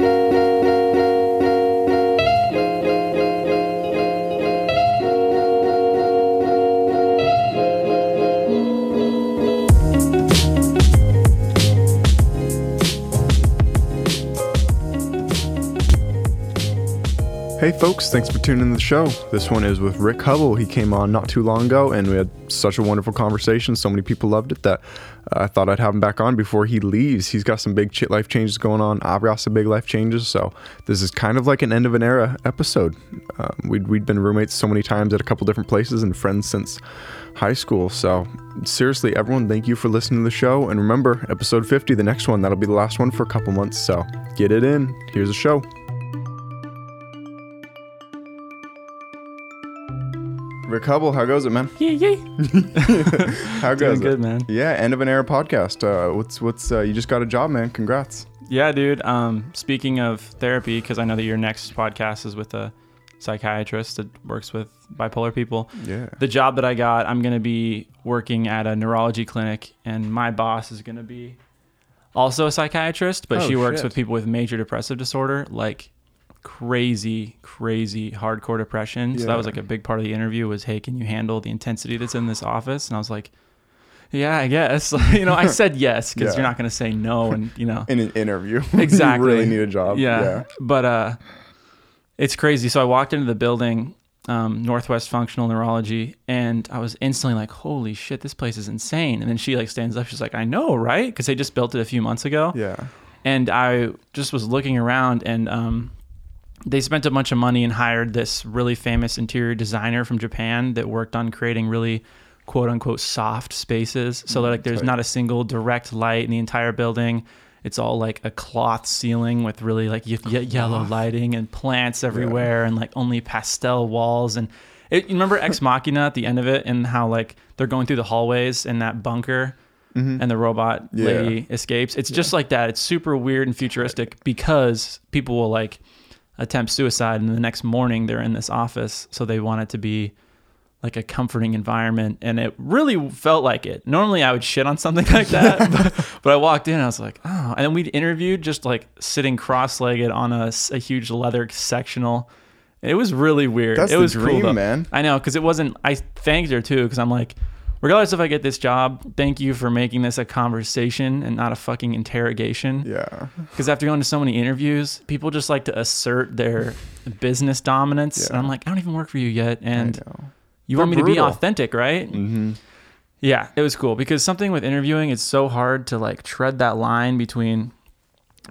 Hey folks, thanks for tuning in the show. This one is with Rick Hubble. He came on not too long ago and we had such a wonderful conversation. So many people loved it that uh, I thought I'd have him back on before he leaves. He's got some big life changes going on. I've got some big life changes. So this is kind of like an end of an era episode. Um, we'd, we'd been roommates so many times at a couple different places and friends since high school. So seriously, everyone, thank you for listening to the show. And remember, episode 50, the next one, that'll be the last one for a couple months. So get it in. Here's the show. Rick Hubble, how goes it, man? Yeah, yeah. How Doing goes good, it? man. Yeah, end of an era podcast. Uh, what's what's uh, you just got a job, man? Congrats. Yeah, dude. Um, speaking of therapy, because I know that your next podcast is with a psychiatrist that works with bipolar people. Yeah. The job that I got, I'm going to be working at a neurology clinic, and my boss is going to be also a psychiatrist, but Oh, she works shit. with people with major depressive disorder, like crazy, crazy hardcore depression. So that was like a big part of the interview was, hey, can you handle the intensity that's in this office? And I was like, yeah, I guess. you know, I said yes because Yeah. you're not going to say no, and you know, In an interview. exactly you really need a job. yeah. but uh it's crazy so i walked into the building um, northwest functional neurology and i was instantly like holy shit this place is insane and then she like stands up she's like i know right because they just built it a few months ago Yeah. Yeah. and i just was looking around and um they spent a bunch of money and hired this really famous interior designer from Japan that worked on creating really quote unquote soft spaces. So that like there's tight. not a single direct light in the entire building. It's all like a cloth ceiling with really like ye- ye- oh. yellow lighting and plants everywhere and like only pastel walls and it, you remember Ex Machina at the end of it and how like they're going through the hallways in that bunker mm-hmm. and the robot Yeah. lady escapes. It's just like that. It's super weird and futuristic because people will like attempt suicide and the next morning they're in this office so they want it to be like a comforting environment and it really felt like it normally i would shit on something like that but, but i walked in and i was like oh and then we'd interviewed just like sitting cross-legged on a, a huge leather sectional it was really weird That's it the was cool dream, though. man. i know because it wasn't i thanked her too because i'm like regardless if i get this job thank you for making this a conversation and not a fucking interrogation Yeah. because after going to so many interviews, people just like to assert their business dominance. Yeah. And I'm like, I don't even work for you yet. And you They're want me to be authentic, right? Mm-hmm. Yeah, it was cool because something with interviewing, it's so hard to like tread that line between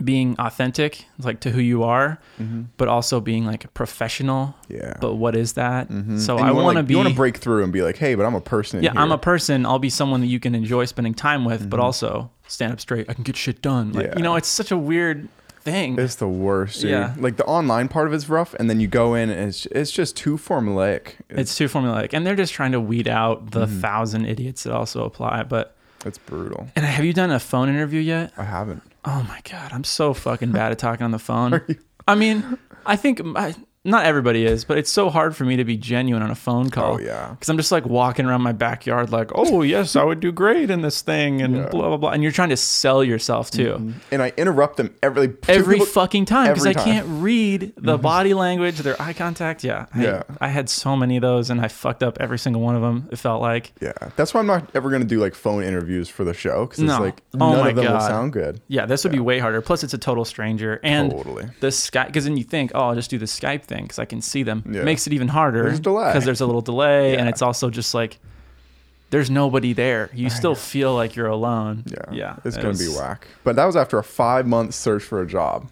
being authentic, like to who you are, Mm-hmm. but also being like a professional. Yeah. But what is that? Mhm. So I wanna, like, be. You want to break through and be like, hey, but I'm a person. yeah, I'm a person. I'll be someone that you can enjoy spending time with, but Mhm. also stand up straight. I can get shit done. Like, Yeah. You know, it's such a weird thing. It's the worst, dude. Yeah. Like the online part of it's rough, and then you go in and it's it's just too formulaic. It's too formulaic, and they're just trying to weed out the Mhm. thousand idiots that also apply. But it's brutal. and have you done a phone interview yet? I haven't. Oh my god, I'm so fucking bad at talking on the phone. I mean, I think I, not everybody is, but it's so hard for me to be genuine on a phone call. Oh yeah. Because I'm just like walking around my backyard, like, oh yes, I would do great in this thing, and Yeah. blah blah blah. And you're trying to sell yourself too. Mhm. And I interrupt them every two Every people- fucking time because I. Mm-hmm. can't read the body language, their eye contact. Yeah, I, Yeah. I had so many of those, and I fucked up every single one of them. It felt like. Yeah, that's why I'm not ever gonna do like phone interviews for the show because it's No. like Oh none of them will sound good. Yeah, this would be way harder. Plus, it's a total stranger, and totally. the Skype. Because then you think, oh, I'll just do the Skype thing because I can see them. Yeah. Makes it even harder. There's delay. because there's a little delay, and it's also just like there's nobody there. You still feel like you're alone. Yeah, yeah. it's it gonna be whack. But that was after a five month search for a job.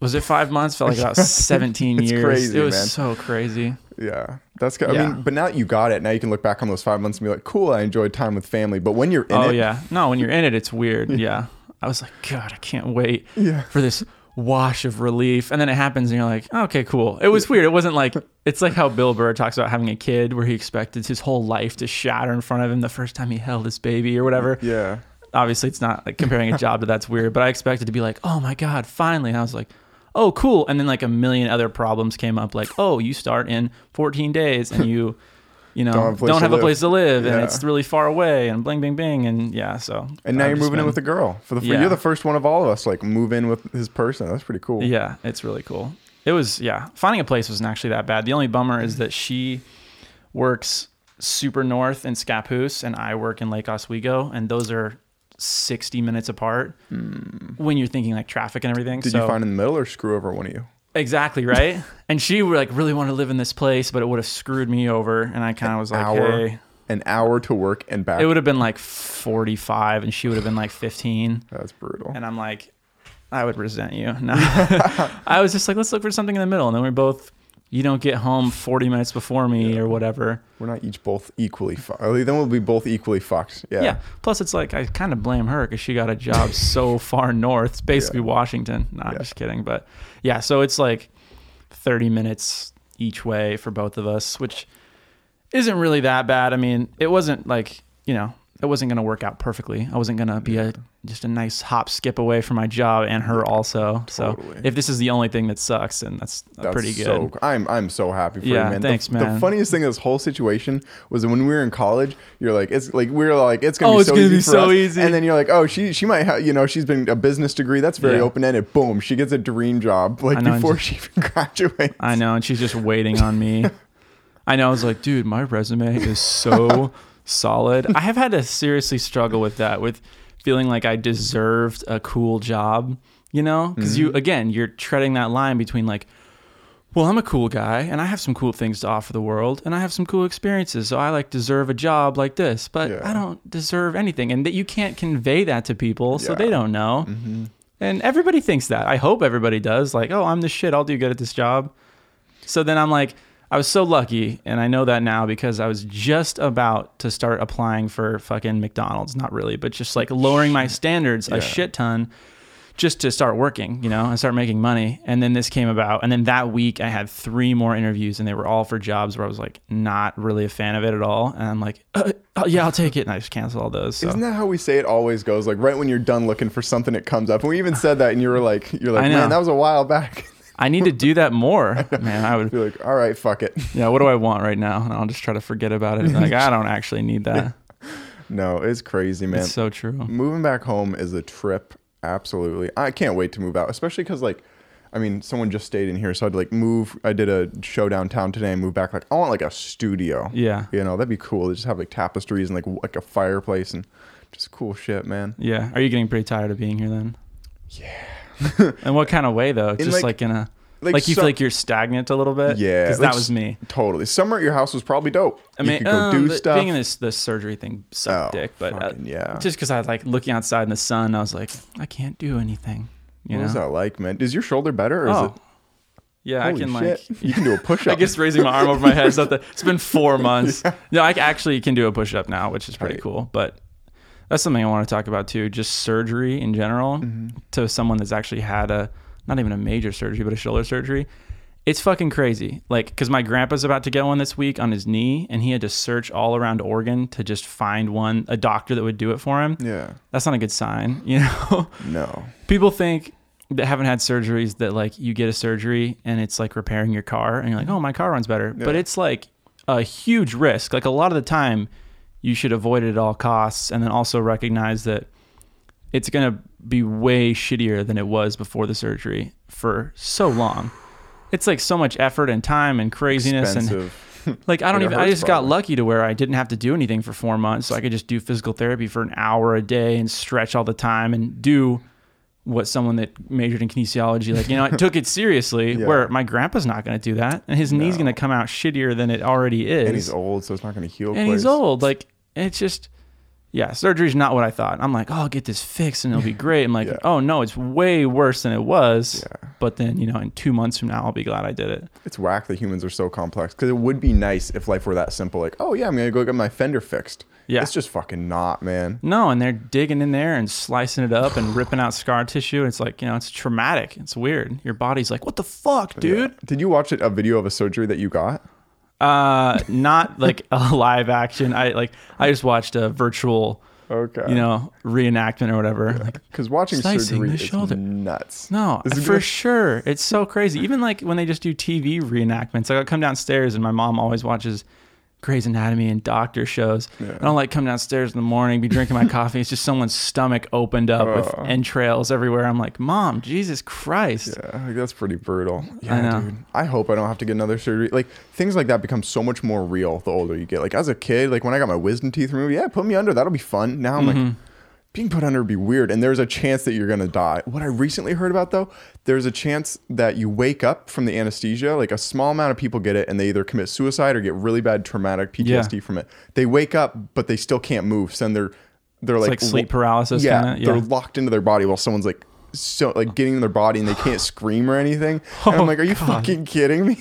Was it five months? Felt like about 17 It's years. crazy, it was man. so crazy. Yeah, that's good. I Yeah. mean, but now that you got it, now you can look back on those five months and be like, "Cool, I enjoyed time with family." But when you're in oh it, yeah. No, when you're in it, it's weird. Yeah. I was like, God, I can't wait yeah, for this wash of relief. And then it happens, and you're like, okay, cool. It was weird. It wasn't like it's like how Bill Burr talks about having a kid, where he expected his whole life to shatter in front of him the first time he held his baby or whatever. yeah, Obviously, it's not like comparing a job to that's weird, but I expected to be like, oh my God, finally. And I was like, oh, cool. And then like a million other problems came up, like, oh, you start in 14 days and you. You know, Don't have a place have, to a live. place to live, and Yeah. it's really far away, and bling, bing, bing, and yeah. So And now I've you're moving in with a girl. For the Yeah. you're the first one of all of us like move in with his person. That's pretty cool. Yeah, it's really cool. It was yeah. Finding a place wasn't actually that bad. The only bummer is that she works super north in Scappoose and I work in Lake Oswego, and those are sixty minutes apart. Hmm. When you're thinking like traffic and everything. Did so, you find in the middle or screw over one of you? Exactly right? and she like really wanted to live in this place, but it would have screwed me over, and I kind of was like, hour hey. An hour to work and back. It would have been like 45 and she would have been like 15. That's brutal. And I'm like, I would resent you. No. I was just like, let's look for something in the middle. And then we both, you don't get home 40 minutes before me or whatever. We're not each both equally fucked. Then we'll be both equally fucked. Yeah. Yeah. Plus, it's like, I kind of blame her because she got a job so far north. It's basically Washington. No, I'm Yeah. just kidding. But yeah, so it's like 30 minutes each way for both of us, which isn't really that bad. I mean, it wasn't like, you know, it wasn't going to work out perfectly. I wasn't going to be a just a nice hop skip away from my job and her also. So if this is the only thing that sucks, then that's, uh, That's pretty good. So, I'm I'm so happy for Yeah, you, man. The- thanks, the, man. funniest thing of this whole situation was that when we were in college, you're like, it's like we are like, it's gonna Oh, be it's so gonna easy be so easy. And then you're like, oh, she she might have, you know, she's been a business degree. That's very Yeah. open ended. Boom, she gets a dream job like know, before she even graduates. I know, and she's just waiting on me. I know. I was like, dude, my resume is so solid. I have had to seriously struggle with that, with feeling like I deserved a cool job, you know? Because you, mm-hmm. again, you're treading that line between like, well, I'm a cool guy and I have some cool things to offer the world and I have some cool experiences. So I like deserve a job like this, but Yeah. I don't deserve anything. And that you can't convey that to people. So Yeah. they don't know. Mm-hmm. And everybody thinks that. I hope everybody does. Like, oh, I'm the shit. I'll do good at this job. So then I'm like, I was so lucky, and I know that now because I was just about to start applying for fucking McDonald's. Not really, but just like lowering my standards Yeah. a shit ton just to start working, you know, and start making money. And then this came about. And then that week I had three more interviews, and they were all for jobs where I was like not really a fan of it at all. And I'm like, uh, oh, yeah, I'll take it. And I just cancel all those. So. Isn't that how we say it always goes? Like right when you're done looking for something, it comes up. And we even said that, and you were like, you're like, man, that was a while back. I need to do that more, man. I would you're like, all right, fuck it. Yeah, what do I want right now? And I'll just try to forget about it. Like I don't actually need that. No, it's crazy, man. It's so true. moving back home is a trip absolutely i can't wait to move out especially because like i mean someone just stayed in here so i'd like move i did a show downtown today and move back like i want like a studio Yeah. you know that'd be cool to just have like tapestries and like like a fireplace and just cool shit man Yeah. Are you getting pretty tired of being here then? Yeah. in what kind of way though? Just like- like, in a like like, you some- feel like you're stagnant a little bit. yeah Because like that was me. totally summer at your house was probably dope I mean, you could go um, do the- stuff being in this the surgery thing sucked Oh, dick, but uh, fucking yeah. just because I was like looking outside in the sun, I was like, I can't do anything. You what know? was that like man is your shoulder better or is oh. it Yeah, holy I can shit like. you can do a push-up I guess raising my arm over my head. is not It's been four months. No, I actually can do a push up now, which is pretty Right. cool. But that's something I want to talk about too. Just surgery in general Mm-hmm. to someone that's actually had a not even a major surgery, but a shoulder surgery. It's fucking crazy. Like, because my grandpa's about to get one this week on his knee, and he had to search all around Oregon to just find one, a doctor that would do it for him. yeah That's not a good sign, you know? no people think that haven't had surgeries that like you get a surgery and it's like repairing your car and you're like, oh, my car runs better. But it's like a huge risk. Like a lot of the time, you should avoid it at all costs and then also recognize that it's going to be way shittier than it was before the surgery for so long. It's like so much effort and time and craziness and like I don't even. I just got lucky to where I didn't have to do anything for four months, so I could just do physical therapy for an hour a day and stretch all the time and do what someone that majored in kinesiology, like you know, I took it seriously. Yeah. Where my grandpa's not going to do that, and his knee's going to come out shittier than it already is. and he's old so it's not going to heal And quick. he's old. Like it's just. Yeah, surgery's not what I thought. I'm like, oh, I'll get this fixed and it'll be great. I'm like, Yeah. oh no, it's way worse than it was. Yeah. But then, you know, in two months from now, I'll be glad I did it. It's whack that humans are so complex because it would be nice if life were that simple. Like, oh yeah, I'm gonna go get my fender fixed. Yeah. it's just fucking not, man. No, and they're digging in there and slicing it up and ripping out scar tissue. It's like, you know, it's traumatic. It's weird. Your body's like, what the fuck, dude? Yeah. Did you watch it, a video of a surgery that you got? Uh, not like a live action. I like, I just watched a virtual, Okay. you know, reenactment or whatever. Like, because watching surgery the is shoulder. nuts. no, is for gonna- sure. It's so crazy. Even like when they just do TV reenactments, like I'll come downstairs and my mom always watches Grey's Anatomy and doctor shows. I don't like come downstairs in the morning, be drinking my coffee. It's just someone's stomach opened up with entrails everywhere. I'm like, Mom, Jesus Christ. Yeah, like, that's pretty brutal. Yeah, know. dude. I hope I don't have to get another surgery. Like things like that become so much more real the older you get. Like as a kid, like when I got my wisdom teeth removed, yeah, put me under. That'll be fun. Now I'm Mm-hmm. like, being put under would be weird, and there's a chance that you're gonna die. What I recently heard about though, there's a chance that you wake up from the anesthesia. Like a small amount of people get it, and they either commit suicide or get really bad traumatic PTSD from it. They wake up, but they still can't move. So then they're they're It's like, like sleep paralysis. yeah, kinda. they're locked into their body while someone's like so like getting in their body and they can't scream or anything. And I'm Oh, like, are you God. fucking kidding me?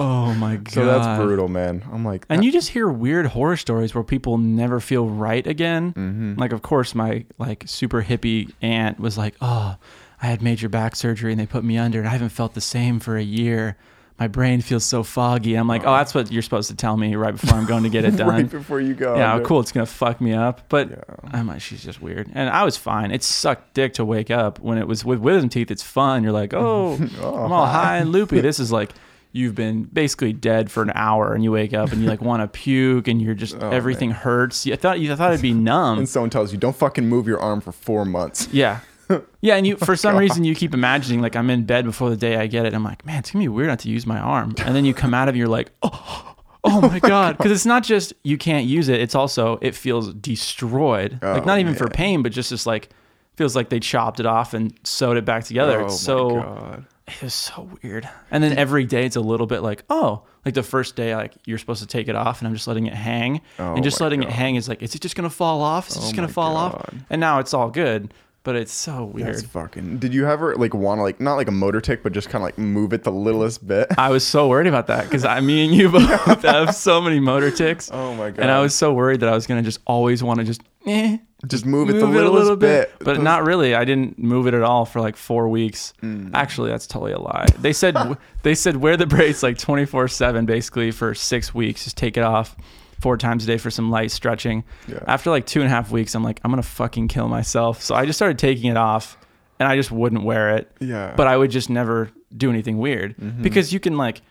Oh my god. So that's brutal, man. I'm like, And you just hear weird horror stories where people never feel right again. Mm-hmm. Like, of course, my like super hippie aunt was like, "Oh, I had major back surgery and they put me under, and I haven't felt the same for a year. My brain feels so foggy." I'm like, "Oh, that's what you're supposed to tell me right before I'm going to get it done." right before you go. yeah, under. cool. It's gonna fuck me up, but Yeah. I'm like, she's just weird, and I was fine. It sucked dick to wake up when it was with wisdom teeth. It's fun. You're like, oh, I'm all high and loopy. This is like you've been basically dead for an hour, and you wake up and you like want to puke, and you're just Oh, everything hurts. You thought you thought it'd be numb. And someone tells you, don't fucking move your arm for four months. Yeah. Yeah, and you for some reason you keep imagining like I'm in bed before the day I get it. I'm like, man, it's gonna be weird not to use my arm. And then you come out of it, you're like, oh, oh, oh my god, because it's not just you can't use it. It's also it feels destroyed. Oh, like Oh, not even for pain, but just just like feels like they chopped it off and sewed it back together. Oh it's my so God. It was so weird. And then every day it's a little bit like, oh, like the first day, like you're supposed to take it off, and I'm just letting it hang. Oh and just my letting it hang is like, is it just gonna fall off? Is it Oh just gonna my fall off? And now it's all good, but it's so weird. That's fucking. Did you ever like want to like not like a motor tick, but just kind of like move it the littlest bit? I was so worried about that because I, me and you both have so many motor ticks. Oh my god! And I was so worried that I was gonna just always want to just eh, just move it the move it a little bit, bit, but not really. I didn't move it at all for like four weeks. Mm. Actually, that's totally a lie. They said they said wear the brace like twenty four seven basically for six weeks. Just take it off four times a day for some light stretching. Yeah. After like two and a half weeks, I'm like I'm gonna fucking kill myself. So I just started taking it off, and I just wouldn't wear it. Yeah. But I would just never do anything weird Mm-hmm. because you can like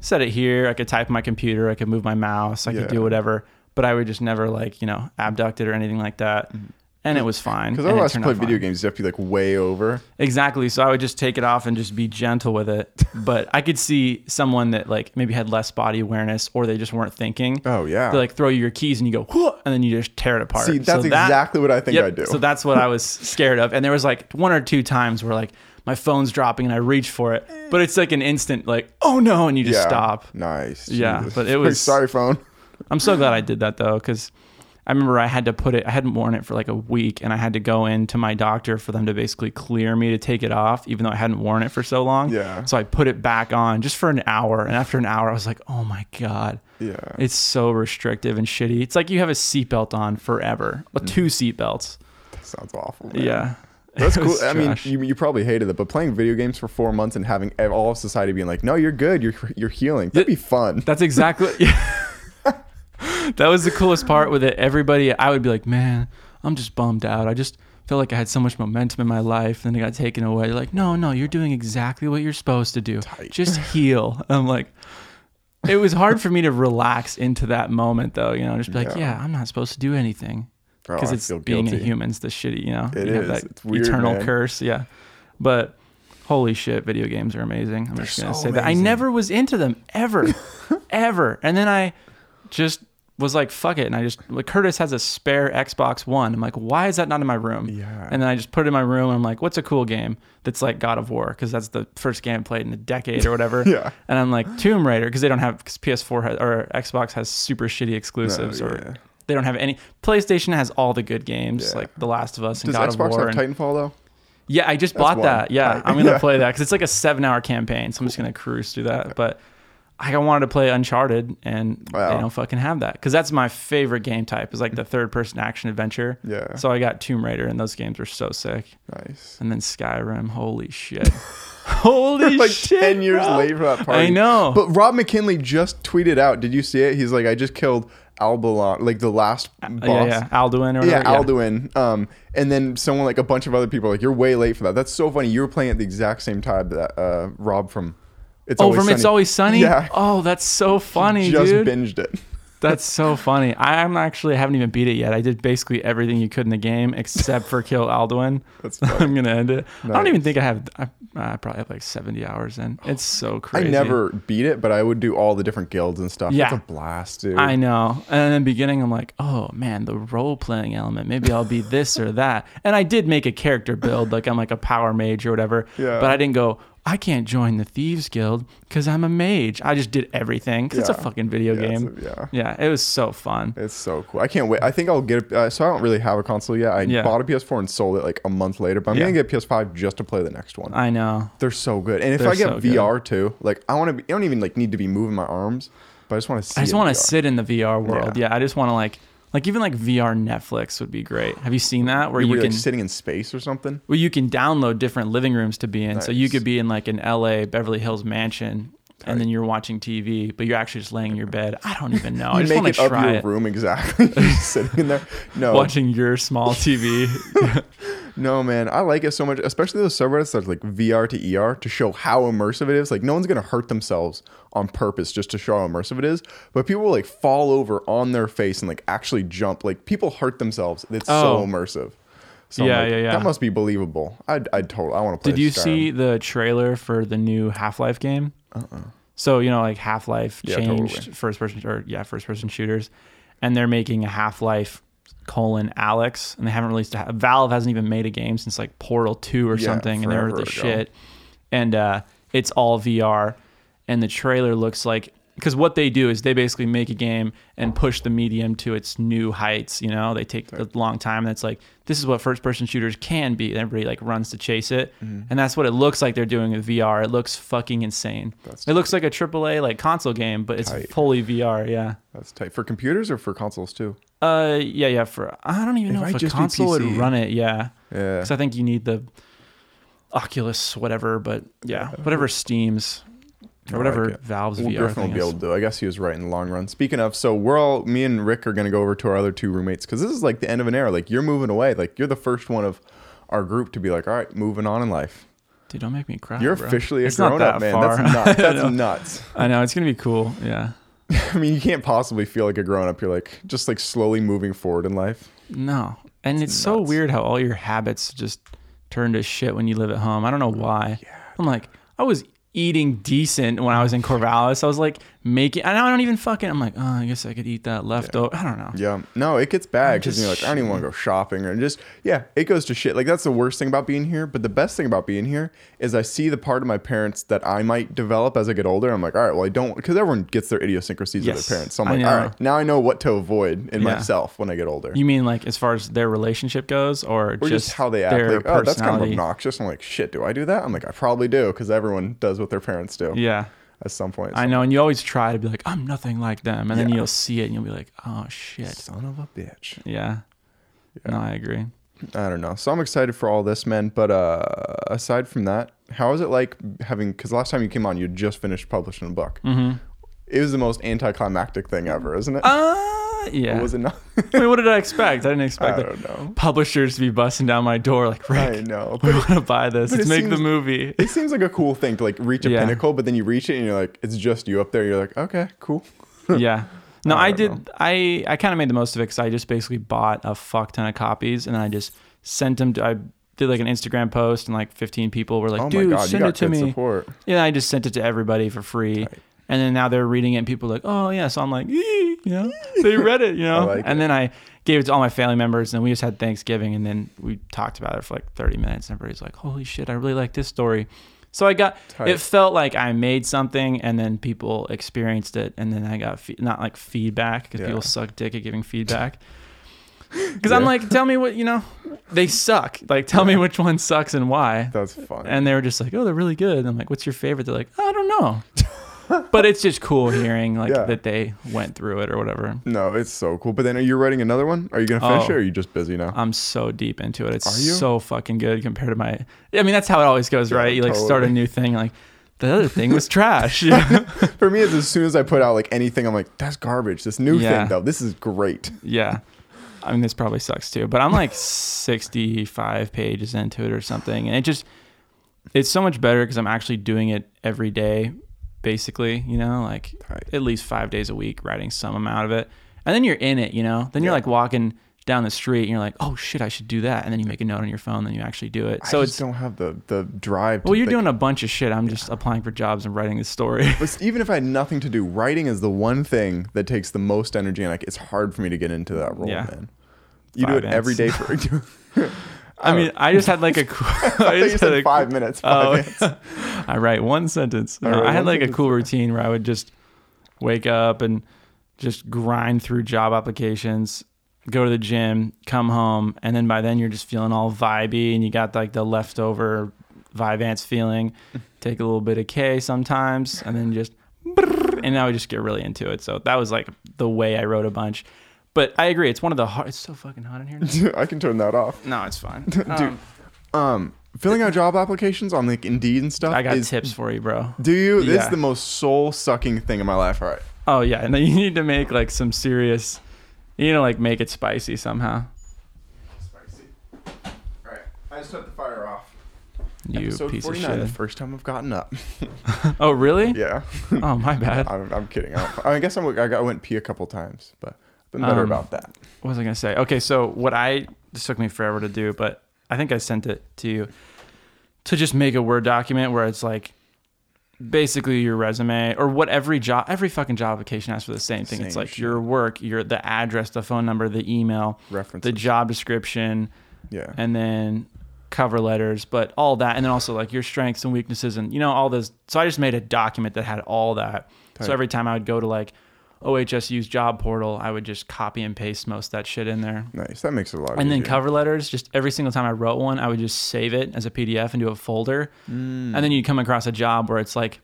set it here. I could type my computer. I could move my mouse. I could do whatever. But I would just never like you know abduct it or anything like that. Mm-hmm. And it was fine. Because otherwise, to play video fine. games, you have to be like way over. Exactly. So I would just take it off and just be gentle with it. But I could see someone that like maybe had less body awareness or they just weren't thinking. Oh yeah. They like throw you your keys and you go, "Whoa," and then you just tear it apart. See, So that's that- exactly what I think Yep. I do. So that's what I was scared of. And there was like one or two times where like my phone's dropping and I reach for it, but it's like an instant like, oh no, and you just yeah. stop. Nice. Yeah, Jesus. but it was- sorry, phone. I'm so glad I did that though, because I remember I had to put it. I hadn't worn it for like a week, and I had to go in to my doctor for them to basically clear me to take it off, even though I hadn't worn it for so long. Yeah. So I put it back on just for an hour, and after an hour, I was like, oh my god. Yeah. It's so restrictive and shitty. It's like you have a seatbelt on forever, or mm. two seatbelts. Sounds awful. Man. Yeah. That's cool. I mean, you, you probably hated it, but playing video games for four months and having all of society being like, "No, you're good. You're you're healing." That'd be fun. That's exactly. that was the coolest part with it. Everybody, I would be like, man, I'm just bummed out. I just felt like I had so much momentum in my life, and then it got taken away. They're like, no, no, you're doing exactly what you're supposed to do. Just heal. I'm like, it was hard for me to relax into that moment, though. You know, just be like, Yeah. yeah, I'm not supposed to do anything Oh, because it's feel being a guilty. human's the shitty. You know, It you have is. that It's weird, eternal man. curse. Yeah, but. Holy shit, video games are amazing. I'm just gonna so say that. I never was into them ever. ever. And then I just was like, fuck it. And I just like Curtis has a spare Xbox One. I'm like, why is that not in my room? Yeah. And then I just put it in my room and I'm like, what's a cool game that's like God of War? Because that's the first game I played in a decade or whatever. Yeah. And I'm like, Tomb Raider, because they don't have cause PS4 has, or Xbox has super shitty exclusives No, or they don't have any. PlayStation has all the good games Yeah. like The Last of Us and Does God Xbox of War. have and- Titanfall though? yeah, I just bought one. that. Yeah. I'm gonna Yeah. play that because it's like a seven hour campaign, so I'm just gonna cruise through that. But I wanted to play Uncharted, and Wow. they don't fucking have that because that's my favorite game type. Is like the third person action adventure. Yeah. So I got Tomb Raider, and those games were so sick. Nice. And then Skyrim, holy shit, holy like shit, ten years bro. late for that party. I know. But Rob McElhenney just tweeted out. Did you see it? He's like, I just killed Albalon, like the last boss. Uh, yeah, yeah, Alduin or Yeah, whatever. Alduin. Um, and then someone like a bunch of other people are like, you're way late for that. That's so funny. You were playing at the exact same time that uh, Rob from It's Oh, Always from It's Always Sunny. Yeah. Oh, that's so funny, just dude. binged it. That's so funny. I'm actually haven't even beat it yet. I did basically everything you could in the game except for kill Alduin. That's funny. I'm gonna end it. I don't even think I have. I, I probably have like 70 hours in. It's so crazy. I never beat it, but I would do all the different guilds and stuff. Yeah. It's a blast, dude. I know. And in the beginning, I'm like, oh man, the role playing element. Maybe I'll be this or that. And I did make a character build, like I'm like a power mage or whatever. Yeah. But I didn't go. I can't join the thieves guild because I'm a mage. I just did everything because it's a fucking video Yeah, game. a- yeah. yeah, it was so fun. It's so cool. I can't wait. I think I'll get it. Uh, so I don't really have a console yet. I Yeah. bought a PS4 and sold it like a month later, but I'm Yeah. gonna get PS5 just to play the next one. I know. They're so good. And if They're I get so good. VR too, like I want to. I don't even like need to be moving my arms, but I just want to see. I just want to sit in the VR world. Yeah. Yeah, I just want to like, like even like VR Netflix would be great. Have you seen that where you you can like sitting in space or something? well you can download different living rooms to be in. So you could be in like an LA Beverly Hills mansion. And then you're watching TV, but you're actually just laying in your bed. I don't even know. I just make want it up your it. room exactly. Sitting in there. No, Watching your small TV. no, man. I like it so much, especially those subreddits that's like VR to ER to show how immersive it is. Like no one's gonna hurt themselves on purpose just to show how immersive it is. But people will like fall over on their face and like actually jump. Like people hurt themselves. It's so Oh. immersive. So Yeah, like, yeah, yeah. That must be believable. I'd, I'd totally. I want to play. Did you Skyrim. see the trailer for the new Half Life game? Uh-uh. So you know, like Half Life Yeah, changed totally. first person or yeah, first person shooters, and they're making a Half Life colon Alyx, and they haven't released a Valve hasn't even made a game since like Portal Two or Yeah, something, and they were forever the shit. And uh, it's all VR, and the trailer looks like because what they do is they basically make a game and push the medium to its new heights. You know, they take a long time, and it's like this is what first person shooters can be. And everybody like runs to chase it, Mm-hmm. and that's what it looks like they're doing with VR. It looks fucking insane. That's it looks like a AAA like console game, but it's Tight. fully VR. Yeah. That's tight for computers or for consoles too. Uh, yeah, yeah. For I don't even It know if a console would run it. Yeah, Yeah. because I think you need the Oculus, whatever. But yeah, whatever Steam's or whatever like. Valve's Well, VR Griffin will thing be able to do. I guess he was right in the long run. Speaking of, so we're all me and Rick are gonna go over to our other two roommates because this is like the end of an era. Like you're moving away. Like you're the first one of our group to be like, all right, moving on in life. Dude, don't make me cry. You're bro. officially a It's not grown up, man. far. That's nuts. I That's know. nuts. I know it's gonna be cool. Yeah. I mean, you can't possibly feel like a grown up. You're like just like slowly moving forward in life. No, and it's, so weird how all your habits just turn to shit when you live at home. I don't know oh, why. I'm like, I was eating decent when I was in Corvallis. I was like making, and I don't even fucking. I'm like, oh, I guess I could eat that leftover. I don't know. Yeah, no, it gets bad because you're like, I don't even want to go shopping or just yeah, it goes to shit. Like that's the worst thing about being here. But the best thing about being here is I see the part of my parents that I might develop as I get older. I'm like, all right, well, I don't because everyone gets their idiosyncrasies of their parents. So I'm like, all right, now I know what to avoid in Yeah. myself when I get older. You mean like as far as their relationship goes, or, or just, how they act. their Like, oh, that's kind of obnoxious. I'm like, shit, do I do that? I'm like, I probably do because everyone does what their parents do Yeah, at some point. I know. And you always try to be like, I'm nothing like them, and then you'll see it and you'll be like, oh shit. Son of a bitch. Yeah. No, I agree. I don't know. So I'm excited for all this, man. But uh, aside from that, how is it like having? Because last time you came on, you just finished publishing a book. Mm-hmm. It was the most anticlimactic thing ever, isn't it? Uh, yeah. Or was it not? I mean, what did I expect? I didn't expect that don't know. publishers to be busting down my door like, Rick, I know. we want to buy this. Let's make the movie. it seems like a cool thing to like reach a Yeah. pinnacle, but then you reach it and you're like, it's just you up there. You're like, okay, cool. yeah. No, I I, did. know. I I kind of made the most of it because I just basically bought a fuck ton of copies and I just sent them. To, I did like an Instagram post and like 15 people were like, oh my "Dude, god, you send it to me." support. Yeah, I just sent it to everybody for free. Tight. And then now they're reading it and people are like, oh, yeah. So I'm like, you know, they read it, you know. like and then I gave it to all my family members and we just had Thanksgiving and then we talked about it for like 30 minutes. And everybody's like, holy shit, I really like this story. So I got, Tight. it felt like I made something and then people experienced it. And then I got, fe- not like feedback because Yeah. people suck dick at giving feedback. Because I'm like, tell me what, you know, they suck. Like, tell me which one sucks and why That's fun. and they were just like, "Oh, they're really good." I'm like, "What's your favorite?" They're like, "I don't know," but it's just cool hearing like Yeah. that they went through it or whatever. no, it's so cool. But then, are you writing another one? Are you gonna finish Oh. it? or Are you just busy now? I'm so deep into it. It's so fucking good compared to my. I mean, that's how it always goes, Yeah, right? You like start a new thing, like the other thing was trash. For me, it's as soon as I put out like anything, I'm like, that's garbage. This new Yeah. thing though, this is great. yeah. I mean, this probably sucks too, but I'm like 65 pages into it or something, and it just it's so much better because I'm actually doing it every day basically, you know, like Tight. at least five days a week, writing some amount of it. And then you're in it, you know. Then you're Yeah. like walking down the street and you're like, oh shit, I should do that. And then you make a note on your phone, then you actually do it. So I it's just don't have the the drive. To, well, you're like- doing a bunch of shit. I'm just applying for jobs and writing this story. But even if I had nothing to do, writing is the one thing that takes the most energy, and like it's hard for me to get into that role, Yeah. man. You do Five it every day minutes. for. I mean, oh. I just had like a cool. I I just had said a- five minutes. Five Oh, minutes. I write one sentence. I No, I had like a cool routine where I would just wake up and just grind through job applications, go to the gym, come home, and then by then you're just feeling all vibey and you got like the leftover Vyvanse feeling. Take a little bit of K sometimes, and then just and I would just get really into it. So that was like the way I wrote a bunch. But I agree, it's one of the hard. It's so fucking hot in here. I can turn that off. No, it's fine. Dude, Um, Um, filling out job applications on like Indeed and stuff. I got is, tips for you, bro. Do you? This Yeah. is the most soul sucking thing in my life. All right. Oh yeah, and then you need to make like some serious, you need to like make it spicy somehow. Spicy. All right. I just took the fire off. You Episode piece of 49, the shit. first time I've gotten up. Oh really? yeah. Oh my bad. I'm, I'm kidding. I, don't- I guess I'm, I, got, I went pee a couple times, but been better Um, about that. What was I gonna say? Okay, so what I this took me forever to do, but I think I sent it to you to just make a Word document where it's like basically your resume or what every job every fucking job application asks for the same thing. it's like shit. your work, your the address, the phone number, the email, reference, the job description, Yeah. and then cover letters, but all that, and then also like your strengths and weaknesses, and you know all this. So I just made a document that had all that. Tight. So every time I would go to like OHSU's job portal, I would just copy and paste most of that shit in there. Nice. That makes it a lot And then cover letters, just every single time I wrote one, I would just save it as a PDF into a folder. Mm. And then you'd come across a job where it's like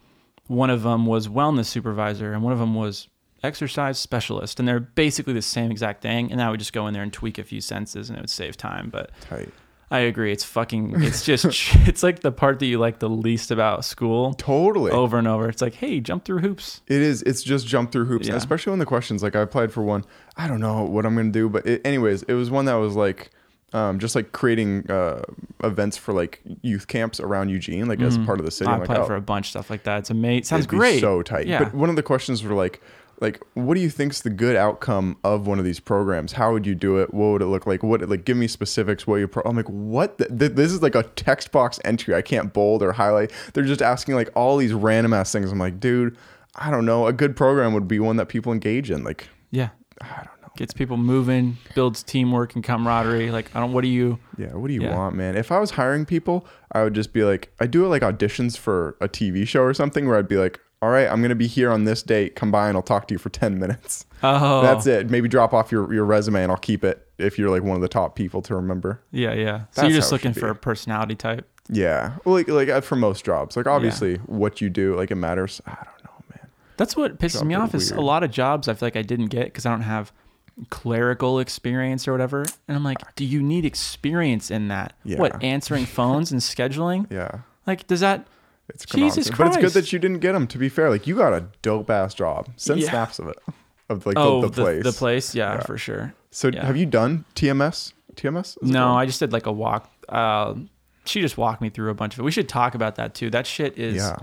one of them was wellness supervisor and one of them was exercise specialist. And they're basically the same exact thing. And I would just go in there and tweak a few sentences and it would save time. But Tight. I agree. It's fucking, it's just, it's like the part that you like the least about school Totally. over and over. It's like, hey, jump through hoops. It is. It's just jump through hoops, Yeah. especially when the questions. Like I applied for one. I don't know what I'm gonna do, but it, anyways, it was one that was like, um, just like creating uh, events for like youth camps around Eugene, like as part of the city. I like, applied oh, for a bunch of stuff like that. It's amazing. Sounds it'd be great. so tight. Yeah. But one of the questions were like, like, what do you think's the good outcome of one of these programs? How would you do it? What would it look like? What like give me specifics? What you? Pro-? I'm like, what? The, th- this is like a text box entry. I can't bold or highlight. They're just asking like all these random ass things. I'm like, dude, I don't know. A good program would be one that people engage in. Like, yeah. I don't know. gets people moving, builds teamwork and camaraderie. Like, I don't. What do you? Yeah, what do you Yeah. want, man? If I was hiring people, I would just be like, I do it like auditions for a TV show or something where I'd be like, all right, I'm gonna be here on this date. Come by and I'll talk to you for ten minutes. Oh, That's it. Maybe drop off your, your resume and I'll keep it if you're like one of the top people to remember. Yeah, yeah. So That's you're just looking for a personality type. Yeah. Well, like like uh, for most jobs, like obviously what you do, like it matters. I don't know, man. That's what pisses Jobs me are off. Is a weird. lot of jobs I feel like I didn't get because I don't have clerical experience or whatever. And I'm like, do you need experience in that? Yeah. What answering phones and scheduling? Yeah. Like, does that? It's Jesus conniving. But it's good that you didn't get them. To be fair, like you got a dope ass job. Send Yeah. snaps of it, of like oh, the, the place. The, place. Yeah, Yeah. for sure. So yeah. have you done TMS? TMS? No. I just did like a walk. Uh, she just walked me through a bunch of it. We should talk about that too. That shit is yeah.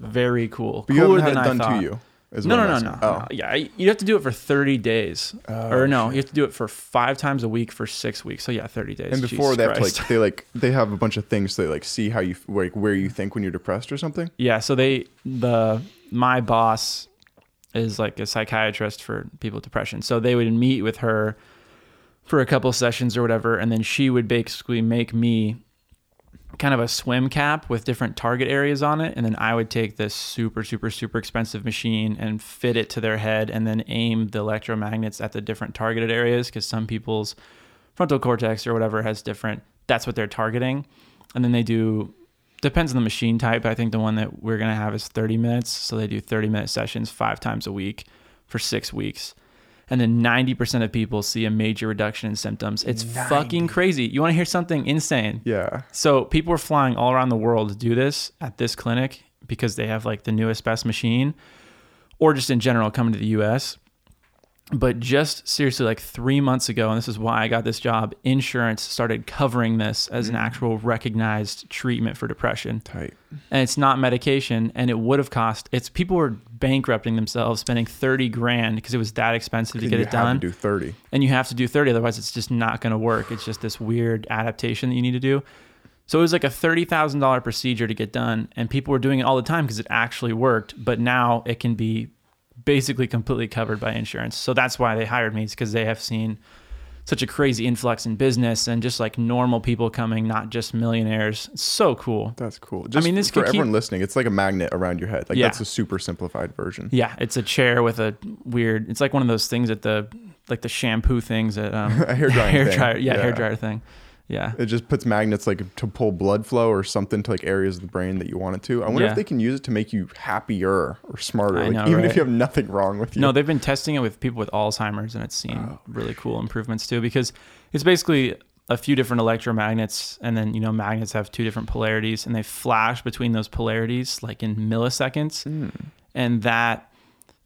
very cool. But Cooler than it I done thought. to you. No, no, no, no, no. Yeah, you have to do it for 30 days. Oh, or no, shit. you have to do it for five times a week for six weeks. So yeah, 30 days. And before Jesus they have to like they like they have a bunch of things to like see how you like where you think when you're depressed or something. yeah, so they the my boss is like a psychiatrist for people with depression. So they would meet with her for a couple sessions or whatever, and then she would basically make me kind of a swim cap with different target areas on it, and then I would take this super super super expensive machine and fit it to their head, and then aim the electromagnets at the different targeted areas because some people's frontal cortex or whatever has different. That's what they're targeting, and then they do depends on the machine type. I think the one that we're gonna have is 30 minutes, so they do 30 minute sessions five times a week for six weeks. And then 90% of people see a major reduction in symptoms. It's fucking crazy. You want to hear something insane? Yeah. So people are flying all around the world to do this at this clinic because they have like the newest best machine or just in general coming to the US. But just seriously, like three months ago, and this is why I got this job, insurance started covering this as an mm. actual recognized treatment for depression. Tight. And it's not medication, and it would have cost. It's people were bankrupting themselves, spending thirty grand because it was that expensive to get it done to do thirty. and you have to do 30 otherwise it's just not going to work it's just this weird adaptation that you need to do so it was like a $30000 procedure to get done and people were doing it all the time because it actually worked but now it can be basically completely covered by insurance so that's why they hired me it's because they have seen such a crazy influx in business and just like normal people coming not just millionaires it's so cool That's cool. Just I mean, this for could keep- everyone listening, it's like a magnet around your head. Like Yeah. that's a super simplified version. yeah it's a chair with a weird it's like one of those things at the like the shampoo things at um A hair drying hair dryer yeah, hair dryer thing yeah It just puts magnets like to pull blood flow or something to like areas of the brain that you want it to. I wonder Yeah. if they can use it to make you happier or smarter. I Like know, even right? if you have nothing wrong with you. No, they've been testing it with people with Alzheimer's, and it's seen Oh. really cool improvements too. Because it's basically a few different electromagnets, and then you know magnets have two different polarities, and they flash between those polarities like in milliseconds, Hmm. and that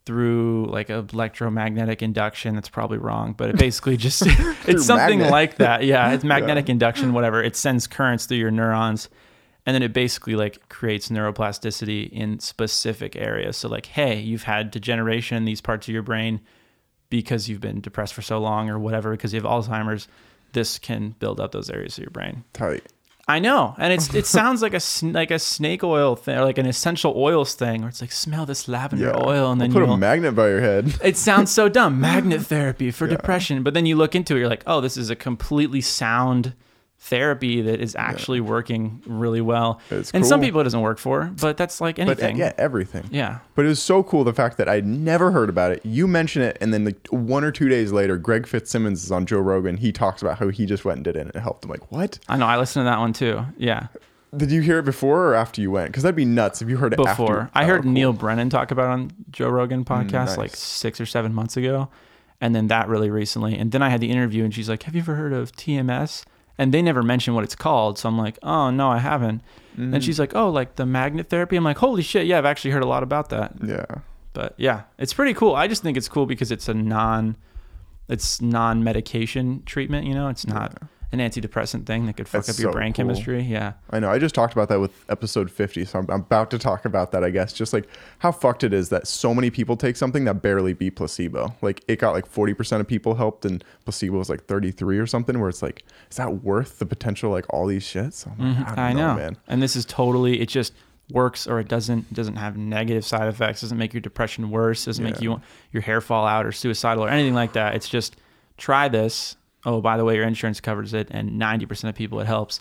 through like electromagnetic induction that's probably wrong but it basically just it's something magnet. like that. Yeah it's magnetic induction whatever. It sends currents through your neurons and then it basically like creates neuroplasticity in specific areas. So like hey you've had degeneration in these parts of your brain because you've been depressed for so long or whatever because you have alzheimer's this can build up those areas of your brain. Tight. I know, and it's it sounds like a like a snake oil thing, or like an essential oils thing, where it's like smell this lavender Yeah. oil, and We'll then put you a magnet by your head. it sounds so dumb. Magnet therapy for depression. But then you look into it, you're like, oh, this is a completely sound therapy that is actually working really well. It's and some people it doesn't work for, but that's like But anything. yeah, everything. yeah. But it was so cool the fact that I'd never heard about it. You mention it, and then like one or two days later, Greg Fitzsimmons is on Joe Rogan. He talks about how he just went and did it and it helped him. Like, what? I know. I listened to that one too. Yeah. Did you hear it before or after you went? Because that'd be nuts if you heard it after. Before. I Oh, heard cool. Mm, Neal Brennan talk about it on Joe Rogan podcast like nice. six or seven months ago. And then that really recently. And then I had the interview and she's like, Have you ever heard of TMS? And they never mention what it's called. So I'm like, Oh, no, I haven't. Mm. And she's like, Oh, like the magnet therapy? I'm like, Holy shit. Yeah, I've actually heard a lot about that. Yeah. But yeah, it's pretty cool. I just think it's cool because it's a non, it's non medication treatment. You know, it's not an antidepressant thing that could fuck That's up your so brain cool. chemistry. Yeah. I know. I just talked about that with episode 50, so I'm, I'm about to talk about that, I guess. Just like how fucked it is that so many people take something that barely beat placebo. Like it got like 40% of people helped, and placebo was like 33 or something, where it's like, is that worth the potential, like all these shits? Like, I, don't Mm-hmm. I know, man. And this is totally it just works or it doesn't it doesn't have negative side effects, doesn't make your depression worse, doesn't make Yeah. you your hair fall out or suicidal or anything like that. It's just try this. Oh, by the way, your insurance covers it and 90% of people it helps.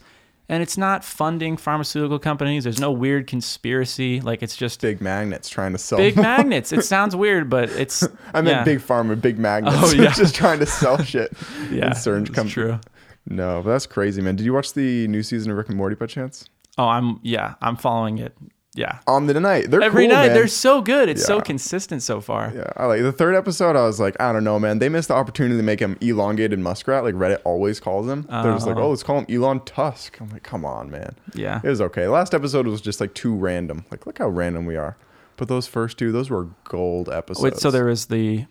And it's not funding pharmaceutical companies. There's no weird conspiracy. Like it's just Big magnets trying to sell. big magnets. It sounds weird, but it's I meant yeah. big pharma, big oh, magnets. Oh, yeah. just trying to sell shit. Yeah, Insurance it's com- true. No, but that's crazy, man. Did you watch the new season of Rick and Morty by chance? Oh, I'm yeah, I'm following it. Yeah. On the night. They're Every cool, night man. they're so good. It's so consistent so far. Yeah, I like the third episode. I was like, I don't know, man. They missed the opportunity to make him elongated muskrat, like Reddit always calls him. They're just like, Oh. oh, let's call him Elon Tusk. I'm like, come on, man. Yeah. It was okay. Last episode was just like too random. Like, look how random we are. But those first two, those were gold episodes. Wait, so there was the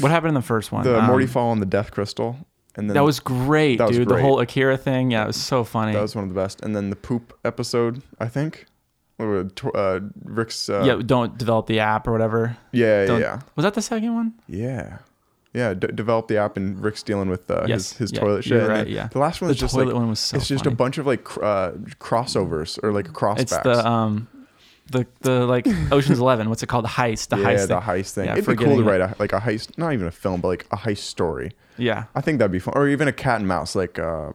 what happened in the first one? the Um, Morty fall and the Death Crystal, and then That was great, That was dude. great. The whole Akira thing. Yeah, it was so funny. that was one of the best. And then the poop episode, I think. Uh, Rick's. Uh, yeah, don't develop the app or whatever. yeah, Don't- yeah, Was that the second one? yeah. Yeah, d- develop the app and Rick's dealing with uh, Yes, his, his yeah, toilet shit. right, yeah. The last one The is just toilet like one was so it's just funny. a bunch of like cr- uh, crossovers or like crossbacks. It's the um the the like Ocean's Eleven. What's it called? The heist. The heist. yeah, heist. the thing. heist thing. Yeah, It'd be cool to write a, like a heist, not even a film, but like a heist story. Yeah. I think that'd be fun, or even a cat and mouse, like uh,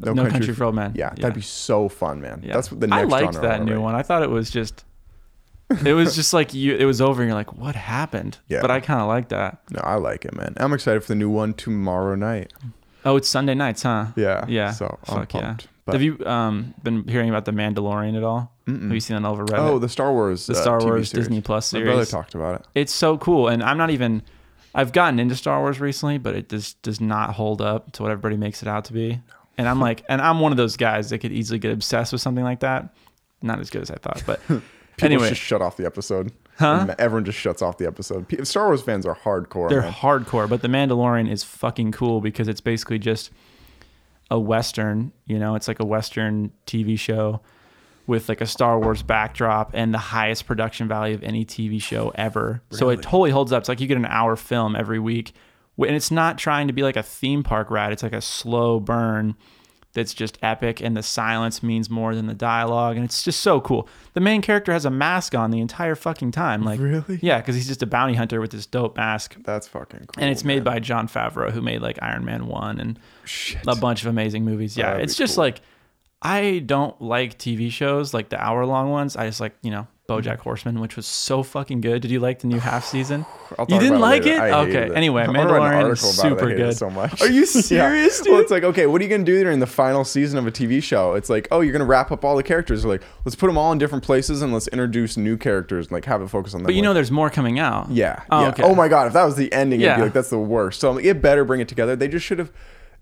No, Country, for Old Men. Yeah, that'd be so fun, man. Yeah. That's what the I next liked genre that new one. I thought it was just. It was just like you. It was over, and you're like, "What happened?" Yeah. But I kind of like that. No, I like it, man. I'm excited for the new one tomorrow night. Oh, it's Sunday nights, huh? Yeah, Yeah. So I'm Fuck yeah. pumped. But, Have you um been hearing about the Mandalorian at all? Have you seen that over Reddit? oh, the Star Wars, the uh, Star TV Wars series. Disney Plus series. My brother talked about it. it's so cool, and I'm not even. I've gotten into Star Wars recently, but it just does not hold up to what everybody makes it out to be. And I'm like, and I'm one of those guys that could easily get obsessed with something like that. Not as good as I thought, but People anyway, just shut off the episode. Huh? Everyone just shuts off the episode. P- Star Wars fans are hardcore. They're man. hardcore, but The Mandalorian is fucking cool because it's basically just a western. You know, it's like a western TV show with like a Star Wars backdrop and the highest production value of any TV show ever. So it totally holds up. It's like you get an hour film every week, and it's not trying to be like a theme park ride. It's like a slow burn that's just epic, and the silence means more than the dialogue, and it's just so cool. The main character has a mask on the entire fucking time. Like, Really? Yeah, because he's just a bounty hunter with this dope mask That's fucking cool. and it's made man. by Jon Favreau, who made like Iron Man One and Shit. a bunch of amazing movies. Yeah, That'd it's just cool. like I don't like TV shows like the hour long ones. I just like you know BoJack Horseman, which was so fucking good. Did you like the new half season? You didn't like it? I hated Okay. Anyway, I wanna Mandalorian is it. Super it good. So much. Are you Yeah. serious, Well, it's like okay, what are you gonna do during the final season of a TV show? It's like oh, you're gonna wrap up all the characters. Like let's put them all in different places and let's introduce new characters and like have it focus on them. But you like, know, there's more coming out. Yeah. Oh, yeah. okay. Oh my god, if that was the ending, it'd be Yeah. like that's the worst. So I'm like, it better bring it together. They just should have.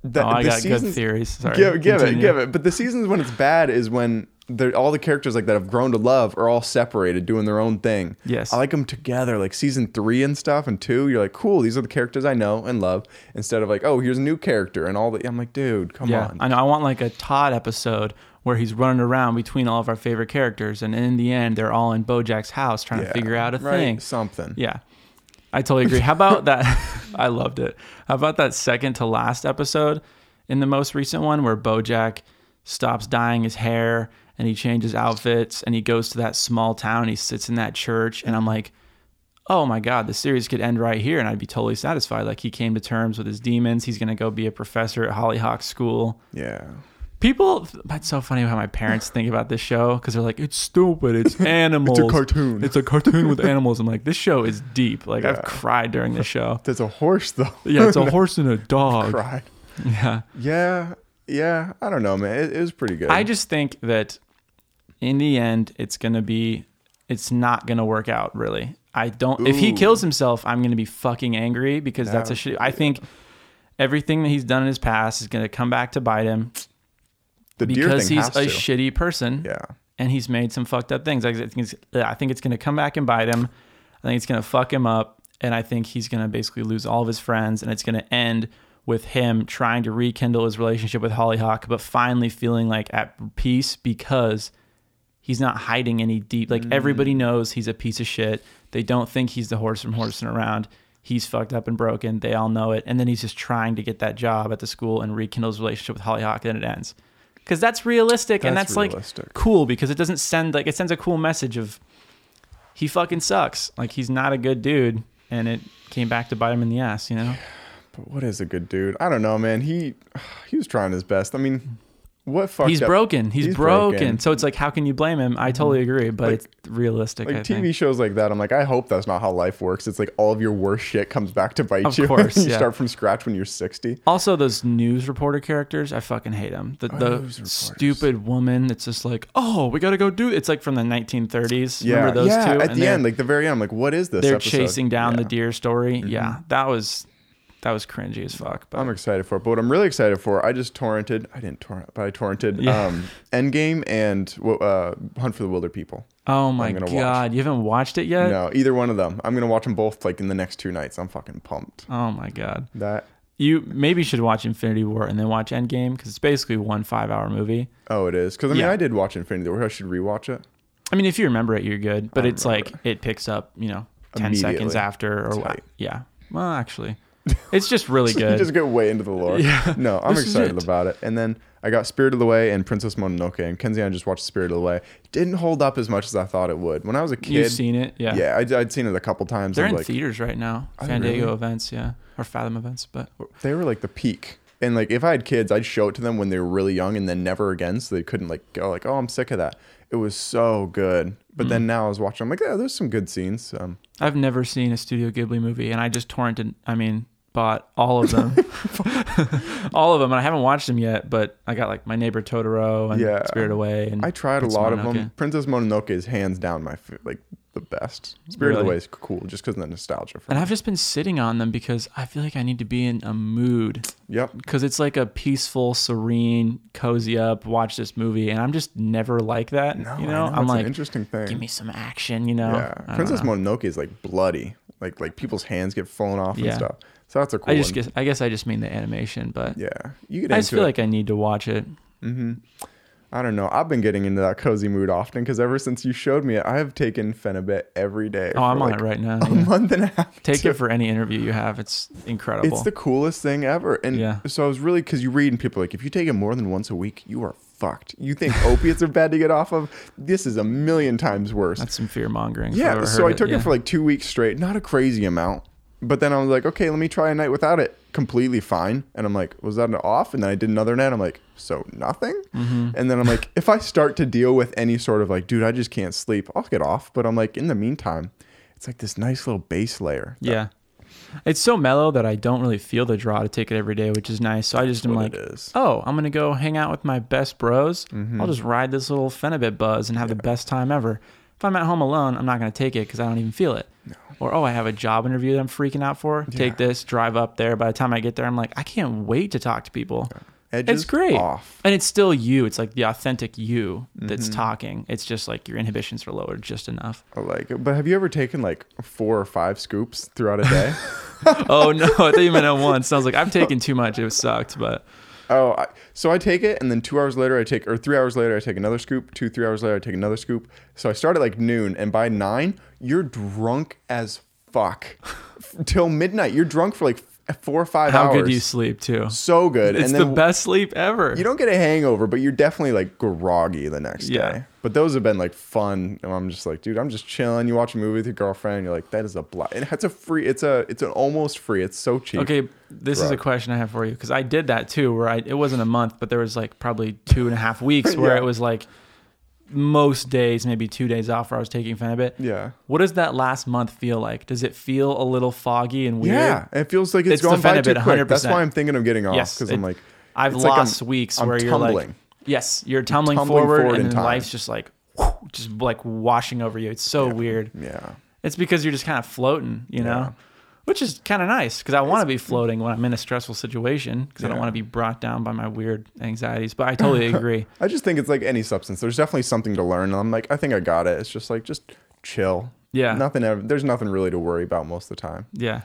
The, Oh, I the got good theories. Sorry. Give, give it, give it. But the seasons when it's bad is when all the characters like that have grown to love are all separated, doing their own thing. Yes. I like them together, like season three and stuff, and two. You're like, cool. These are the characters I know and love. Instead of like, oh, here's a new character and all the. I'm like, dude, come Yeah, on. I know. I want like a Todd episode where he's running around between all of our favorite characters, and in the end, they're all in BoJack's house trying to figure out a right? thing. Something. Yeah. I totally agree. How about that? I loved it. How about that second to last episode in the most recent one where Bojack stops dyeing his hair and he changes outfits and he goes to that small town and he sits in that church and I'm mm-hmm. like, oh my God, the series could end right here and I'd be totally satisfied. Like he came to terms with his demons. He's going to go be a professor at Hollyhock School. Yeah. People, that's so funny how my parents think about this show because they're like, it's stupid. It's animals. It's a cartoon. It's a cartoon with animals. I'm like, this show is deep. Like, Yeah. I've cried during this show. There's a horse though. Yeah, it's a horse and a dog. Cried. Yeah. Yeah. Yeah. I don't know, man. It, it was pretty good. I just think that in the end, it's going to be, it's not going to work out really. I don't, if he kills himself, I'm going to be fucking angry because that's a shit. I think everything that he's done in his past is going to come back to bite him the because he's a to. shitty person. Yeah. and he's made some fucked up things. I think it's, I think it's going to come back and bite him. I think it's going to fuck him up, and I think he's going to basically lose all of his friends, and it's going to end with him trying to rekindle his relationship with Hollyhock, but finally feeling like at peace because he's not hiding any deep. Like mm. everybody knows he's a piece of shit. They don't think he's the horse from horsing around. He's fucked up and broken. They all know it, and then he's just trying to get that job at the school and rekindle his relationship with Hollyhock, and it ends. Because that's realistic, and That's that's realistic. like cool because it doesn't send like it sends a cool message of he fucking sucks. Like he's not a good dude, and it came back to bite him in the ass. You know? But what is a good dude? I don't know, man. He he was trying his best. I mean, what fucked he's up- broken. He's, he's broken. broken. Mm-hmm. So it's like, how can you blame him? I totally agree, but Like- it's realistic. Like I TV think. shows like that, I'm like, I hope that's not how life works. It's like all of your worst shit comes back to bite Of you. course, you yeah. start from scratch when you're 60. Also, those news reporter characters, I fucking hate them. The, Oh, the stupid woman that's just like, oh, we got to go do. It's like from the 1930s. Yeah, Remember those yeah. two? At And the end, like the very end, I'm like, what is this? they're episode? chasing down the Yeah. Mm-hmm. deer story. Yeah, that was that was cringy as fuck. But I'm excited for it. But what I'm really excited for, I just torrented. I didn't torrent, but I torrented Yeah. um, Endgame and uh, Hunt for the Wilderpeople. oh my gonna watch. god, you haven't watched it yet? no, either one of them. I'm gonna watch them both like in the next two nights. I'm fucking pumped. Oh my god. That You maybe should watch Infinity War and then watch Endgame because it's basically one five hour movie. oh, it is because I mean Yeah. I did watch Infinity War. I should rewatch it. I mean, if you remember it, you're good. But it's like it picks up, you know, ten seconds after or what? Yeah. Well, actually, it's just really good. you good. just get way into the lore. Yeah. No, I'm excited it. about it. And then I got Spirit of the Away and Princess Mononoke, and Kenzie and I just watched Spirit of the Away. Didn't hold up as much as I thought it would. When I was a kid, You've seen it, yeah. yeah, I'd, I'd seen it a couple times. They're in like, theaters right now. Are they Fandango really? events, yeah, or Fathom events. But they were like the peak. And like if I had kids, I'd show it to them when they were really young and then never again so they couldn't like go like, "Oh, I'm sick of that." It was so good. But Mm. then now I was watching I'm like, "Yeah, there's some good scenes." Um, I've never seen a Studio Ghibli movie, and I just torrented. I mean, bought all of them, all of them, and I haven't watched them yet. But I got like My Neighbor Totoro and Yeah. Spirit Away, and I tried a Princess lot of them. Princess Mononoke is hands down my like the best. Spirit Really? Way is cool just because of the nostalgia. For And me. I've just been sitting on them because I feel like I need to be in a mood Yep. because it's like a peaceful, serene, cozy up, watch this movie, and I'm just never like that. No, you I know, I'm it's an like, interesting thing. give me some action. You know, yeah, Princess know. Mononoke is like bloody, like like people's hands get fallen off and stuff. So that's a cool I just one. guess I guess I just mean the animation, but yeah, you get I just feel it. like I need to watch it. hmm I don't know. I've been getting into that cozy mood often because ever since you showed me it, I have taken Phenibut every day. Oh, I'm for on it right now. A yeah. month and a half. Take to- it for any interview you have. It's incredible. It's the coolest thing ever. And Yeah. so I was really because you read and people are like if you take it more than once a week, you are fucked. You think opiates are bad to get off of? This is a million times worse. That's some fear mongering. yeah. So I took yeah. it for like two weeks straight. Not a crazy amount. But then I was like, okay, let me try a night without it. Completely fine. And I'm like, was that an off? And then I did another night. I'm like, so nothing? Mm-hmm. And then I'm like, if I start to deal with any sort of like, dude, I just can't sleep, I'll get off. But I'm like, in the meantime, it's like this nice little base layer. that- Yeah. It's so mellow that I don't really feel the draw to take it every day, which is nice. So I just am like, oh, I'm gonna go hang out with my best bros. Mhm. I'll just ride this little Phenibut buzz and have the best time ever. If I'm at home alone, I'm not gonna take it because I don't even feel it. Or oh, I have a job interview that I'm freaking out for. Take this, drive up there. By the time I get there, I'm like, I can't wait to talk to people. Edges great. Off. And it's still you. It's like the authentic you that's Mhm. talking. It's just like your inhibitions are lowered just enough. I like it. But have you ever taken like four or five scoops throughout a day? oh no, I thought you meant at once. I was like, I've taken too much. It sucked, but oh, I, so I take it, and then two hours later, I take, or three hours later, I take another scoop. Two, three hours later, I take another scoop. So I start at like noon, and by nine, you're drunk as fuck till midnight. You're drunk for like four or five how hours. How good you sleep too. So good. It's the best sleep ever. You don't get a hangover, but you're definitely like groggy the next Yeah. day. But those have been like fun. And I'm just like, dude, I'm just chilling. You watch a movie with your girlfriend, you're like, that is a blast. And it's a free. It's a. It's an almost free. It's so cheap. Okay, this is a question I have for you because I did that too. Where I it wasn't a month, but there was like probably two and a half weeks where Yeah. it was like most days, maybe two days off, where I was taking Phenibut. Yeah. What does that last month feel like? Does it feel a little foggy and weird? Yeah, it feels like it's, It's gone by too quick. That's 100%. why I'm thinking of getting off because I'm like, I've It's like I'm- lost weeks I'm where you're like, tumbling. yes, you're tumbling, tumbling forward, forward and life's just like, whew, just like washing over you. It's so weird. yeah, It's because you're just kind of floating, you know, Yeah. Which is kind of nice because I want to be floating when I'm in a stressful situation because I don't want to be brought down by my weird anxieties. But I totally agree. I just think it's like any substance. There's definitely something to learn. And I'm like, I think I got it. It's just like, just chill. Yeah. Nothing. Ever, there's nothing really to worry about most of the time. Yeah.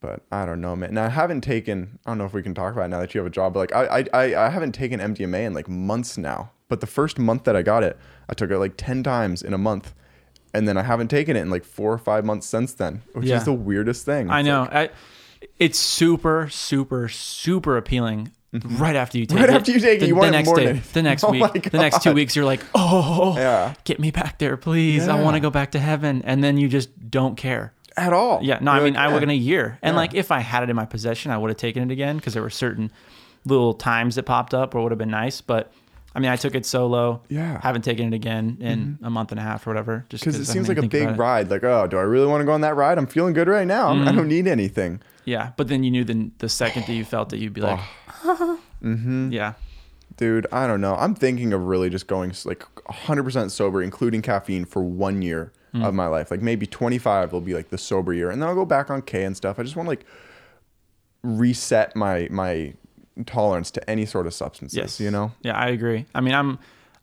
But I don't know, man. Now I haven't taken. I don't know if we can talk about it now that you have a job. But like I, I, I, I haven't taken MDMA in like months now. But the first month that I got it, I took it like ten times in a month, and then I haven't taken it in like four or five months since then, which Yeah. is the weirdest thing. I know. like- I, it's super, super, super appealing. Right after you take Mm-hmm. Right it, after you take it, the, you want the next more day, the next Oh week, the next two weeks, you're like, oh, yeah, get me back there, please. I want to go back to heaven, and then you just don't care. at all. Yeah, no, I You're mean, like, I yeah. in a year, and Yeah. like if I had it in my possession, I would have taken it again because there were certain little times that popped up where it would have been nice. But I mean, I took it solo. Yeah. haven't taken it again in a month and a half or whatever. Just because it seems like a big ride. Like, oh, do I really want to go on that ride? I'm feeling good right now. Mm-hmm. I don't need anything. Yeah, but then you knew the the second that you felt it, you'd be like, Mm-hmm. yeah, Dude, I don't know. I'm thinking of really just going like 100% sober, including caffeine, for one year Hmm. of my life. Like maybe 25 will be like the sober year, and then I'll go back on K and stuff. I just want to like reset my my tolerance to any sort of substances. yes, You know? yeah, I agree. I mean, I'm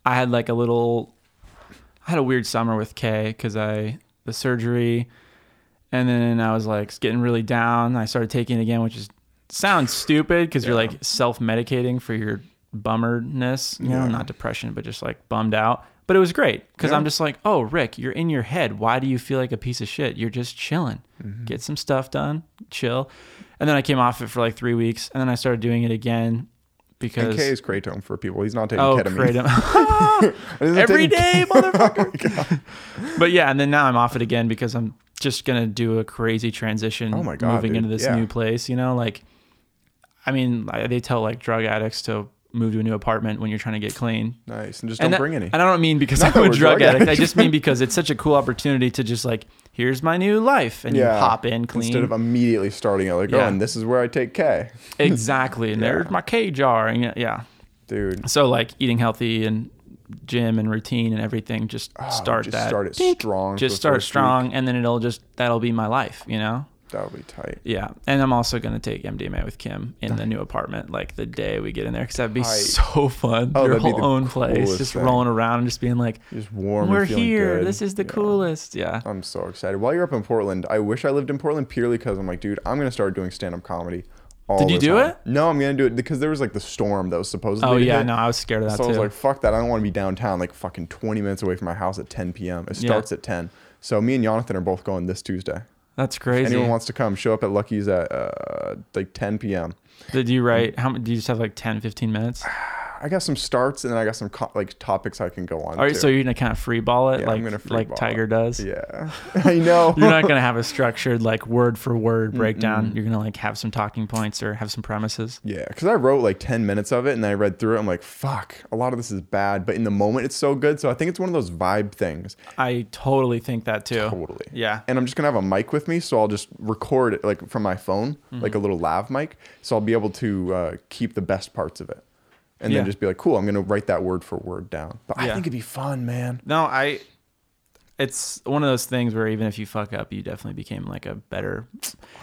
I had like a little, I had a weird summer with K because I the surgery, and then I was like getting really down. I started taking it again, which is sounds stupid because you're like self medicating for your bummerness, you know, not depression, but just like bummed out. But it was great because Yeah. I'm just like, oh, Rick, you're in your head. Why do you feel like a piece of shit? You're just chilling. Mm-hmm. Get some stuff done, chill. And then I came off it for like three weeks, and then I started doing it again because And K is kratom for people. He's not taking oh, ketamine. kratom every taking- day, oh motherfucker. but yeah, and then now I'm off it again because I'm just gonna do a crazy transition. Oh my God, moving dude. into this Yeah. new place. You know, like, I mean, they tell like drug addicts to move to a new apartment when you're trying to get clean. Nice. And just and don't that- bring any. And I don't mean because Not I'm a drug drug addict. I just mean because it's such a cool opportunity to just like, here's my new life, and you hop in clean. Instead of immediately starting it like, Yeah. oh, and this is where I take K. exactly, and Yeah. there's my K jar, and yeah, yeah. Dude. So like eating healthy and gym and routine and everything, just Oh, start just that. start it strong. Just start first week. strong, and then it'll just that'll be my life, you know. That'll be tight. Yeah, and I'm also gonna take MDMA with Kim in the new apartment, like the day we get in there, because that'd be Tight. so fun. Oh, Your that'd be whole the own place, coolest just thing. rolling around and just being like, Just warm. "We're feeling here. good. This is the Yeah. coolest." Yeah. I'm so excited. While you're up in Portland, I wish I lived in Portland purely because I'm like, dude, I'm gonna start doing stand-up comedy. All Did you the do time. it? No, I'm gonna do it because there was like the storm that was supposedly. Oh to yeah, hit. no, I was scared of that So I too. was like, fuck that. I don't want to be downtown, like fucking 20 minutes away from my house at 10 p.m. It Yeah. starts at 10. So me and Jonathan are both going this Tuesday. That's crazy. Anyone wants to come, show up at Lucky's at uh, like 10 p.m. Did you write? How? Do you just have like 10, 15 minutes? I got some starts and then I got some co- like topics I can go on. All right, too. so you're gonna kind of free ball it, Yeah, like gonna like Tiger it. does. yeah, I know. You're not gonna have a structured like word for word breakdown. You're gonna like have some talking points or have some premises. Yeah, because I wrote like 10 minutes of it and I read through it. I'm like, fuck, a lot of this is bad. But in the moment, it's so good. So I think it's one of those vibe things. I totally think that too. Totally. Yeah. And I'm just going to have a mic with me. So I'll just record it like from my phone, Mm-hmm. like a little lav mic. So I'll be able to uh, keep the best parts of it. And Yeah. then just be like, cool, I'm going to write that word for word down. But I Yeah. think it'd be fun, man. No, I. It's one of those things where even if you fuck up, you definitely became like a better.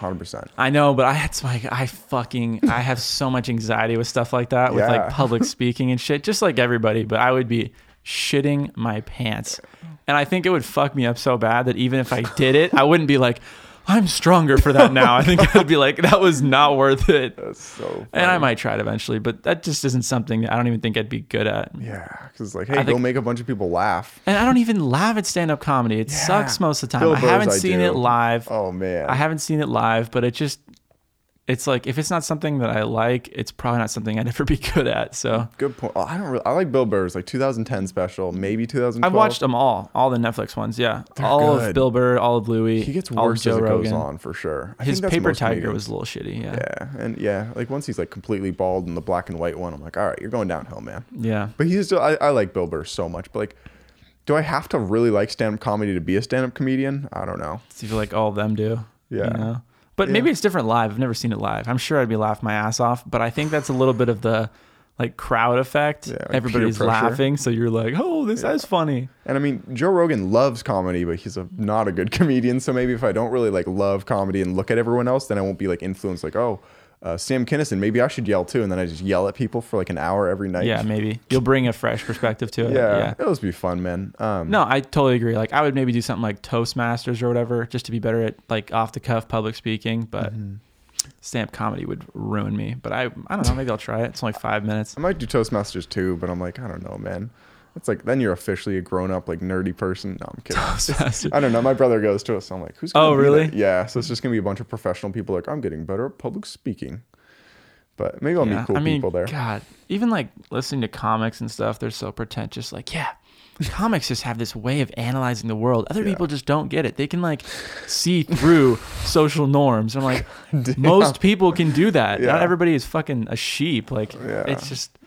100%. I know, but I had like I fucking I have so much anxiety with stuff like that with Yeah. like public speaking and shit, just like everybody. But I would be shitting my pants, and I think it would fuck me up so bad that even if I did it, I wouldn't be like, I'm stronger for that now. I think I'd be like, that was not worth it. That's so funny. And I might try it eventually, but that just isn't something that I don't even think I'd be good at. Yeah. Because, like, hey, I go think- make a bunch of people laugh. And I don't even laugh at stand up comedy. It sucks most of the time. Bill I haven't Burr's seen do. it live. Oh, man. I haven't seen it live, but it just it's like if it's not something that I like, it's probably not something I'd ever be good at. So Good point. Oh, I don't really, I like Bill Burr's like 2010 special, maybe 2012. I've watched them all, all the Netflix ones. Yeah, all of. Bill Burr, all of Louis. He gets all of worse as it Rogan. goes on for sure. I His Paper Tiger was a little shitty. Yeah. Yeah, and yeah, like once he's like completely bald in the black and white one, I'm like, all right, you're going downhill, man. Yeah. But he's still, I, I like Bill Burr so much, but like, do I have to really like stand-up comedy to be a stand-up comedian? I don't know. So you feel like all of them do. Yeah. You know? But maybe it's different live. I've never seen it live. I'm sure I'd be laughing my ass off, but I think that's a little bit of the like crowd effect. Yeah, like Everybody's laughing, so you're like, "Oh, this is funny." And I mean, Joe Rogan loves comedy, but he's a not a good comedian. So maybe if I don't really like love comedy and look at everyone else, then I won't be like influenced. Like, oh, uh, Sam Kinison, maybe I should yell too, and then I just yell at people for like an hour every night. Yeah, maybe you'll bring a fresh perspective to it. yeah, yeah. it'll just be fun, man. Um, No, I totally agree. Like I would maybe do something like Toastmasters or whatever, just to be better at like off the cuff public speaking. But Mm-hmm. stand-up comedy would ruin me. But I, I don't know. Maybe I'll try it. It's only five minutes. I might do Toastmasters too, but I'm like, I don't know, man. It's like then you're officially a grown up, like nerdy person. No, I'm kidding. I don't know. My brother goes to us. I'm like, who's? Gonna Oh, really? there? Yeah. So it's just gonna be a bunch of professional people. Like, I'm getting better at public speaking. But maybe I'll Yeah, meet cool I mean, people there. God, even like listening to comics and stuff, they're so pretentious. Like, yeah, comics just have this way of analyzing the world. Other people just don't get it. They can like see through social norms. I'm like, most people can do that. Yeah. Not everybody is fucking a sheep. Like, Yeah. it's just,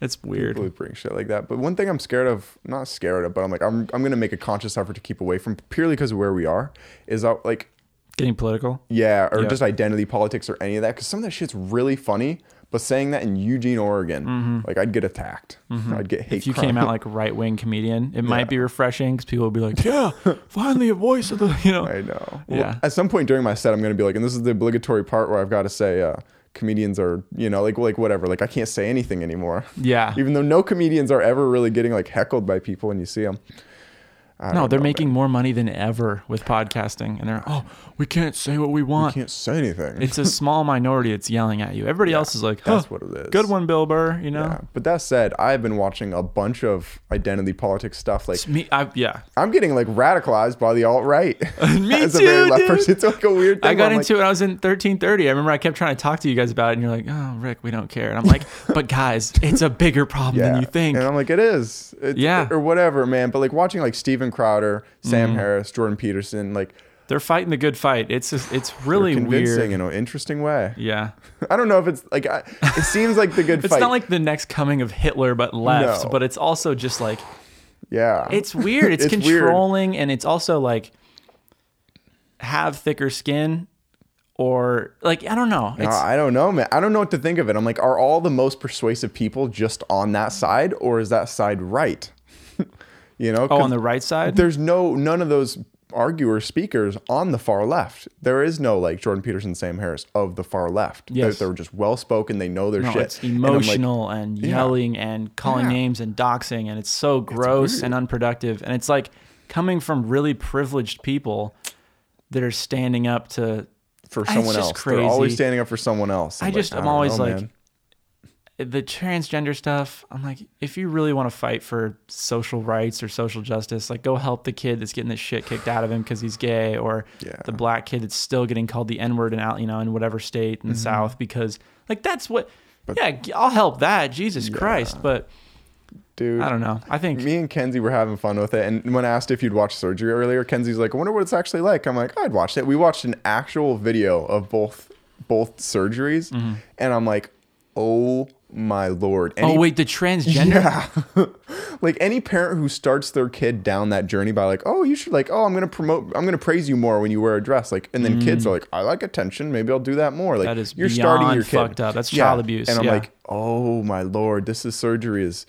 it's weird. People bring shit like that. But one thing I'm scared of, not scared of, but I'm like, I'm, I'm gonna make a conscious effort to keep away from purely because of where we are. Is out like, Getting political. yeah, or Yeah. just identity politics or any of that. Because some of that shit's really funny. But saying that in Eugene, Oregon, like I'd get attacked. I'd get hate. Mm-hmm. If you crime. came out like a right wing comedian, it might be refreshing because people would be like, yeah, finally a voice of the, you know. I know. Well, Yeah. At some point during my set, I'm going to be like, and this is the obligatory part where I've got to say, uh, comedians are, you know, like like whatever. Like I can't say anything anymore. Yeah. Even though no comedians are ever really getting like heckled by people when you see them. No, they're making more money than ever with podcasting. And they're, oh, we can't say what we You want. can't say anything. It's a small minority that's yelling at you. Everybody else is like, That's what it is. good one, Bill Burr, you know? Yeah. But that said, I've been watching a bunch of identity politics stuff. Like It's me, I, yeah. I'm getting like radicalized by the alt right. Me As a too, very left person, it's like a weird thing. I got into it. When I was in 1330. I remember I kept trying to talk to you guys about it, and you're like, "Oh, Rick, we don't care." And I'm like, "But guys, it's a bigger problem yeah. than you think." And I'm like, it is. It's, Yeah. Or whatever, man. But like watching like Steven Crowder, Sam mm-hmm. Harris, Jordan Peterson, like They're fighting the good fight. It's just, it's really convincing weird. in an interesting way. Yeah, I don't know if it's like I, it seems like the good fight. it's fight. not like the next coming of Hitler, but left. No. But it's also just like yeah, it's weird. It's, It's weird. controlling, and it's also like have thicker skin or like I don't know. No, I don't know, man. I don't know what to think of it. I'm like, are all the most persuasive people just on that side, or is that side right? You know, oh, on the right side. there's no none of those arguer speakers on the far left. There is no like Jordan Peterson, Sam Harris of the far left. Yes. They're, they're just well spoken. They know their No, shit. it's And like, emotional and, yelling and calling Yeah. names and doxing, and it's so gross weird. and unproductive. And it's like coming from really privileged people that are standing up to. for It's someone else. They're always standing up for someone else. I I'm just- like, I'm always know, like, man. The transgender stuff. I'm like, if you really want to fight for social rights or social justice, like go help the kid that's getting the shit kicked out of him because he's gay, or Yeah. the black kid that's still getting called the N word in out, you know, in whatever state Mm-hmm. in the South because like that's what. yeah, I'll help that. Jesus Christ, but dude. I don't know. I think Me and Kenzie were having fun with it, and when I asked if you'd watched surgery earlier, Kenzie's like, "I wonder what it's actually like." I'm like, "I'd watched it." We watched an actual video of both both surgeries, Mm-hmm. and I'm like, "Oh my lord!" Oh wait, the transgender. Yeah. like any parent who starts their kid down that journey by like, oh, you should like, oh, I'm gonna promote, I'm gonna praise you more when you wear a dress, like, and then kids are like, I like attention, maybe I'll do that more. Like, Mm. That is you're starting your kid. fucked up. That's child abuse, And I'm yeah. like, oh my lord, this is surgery is,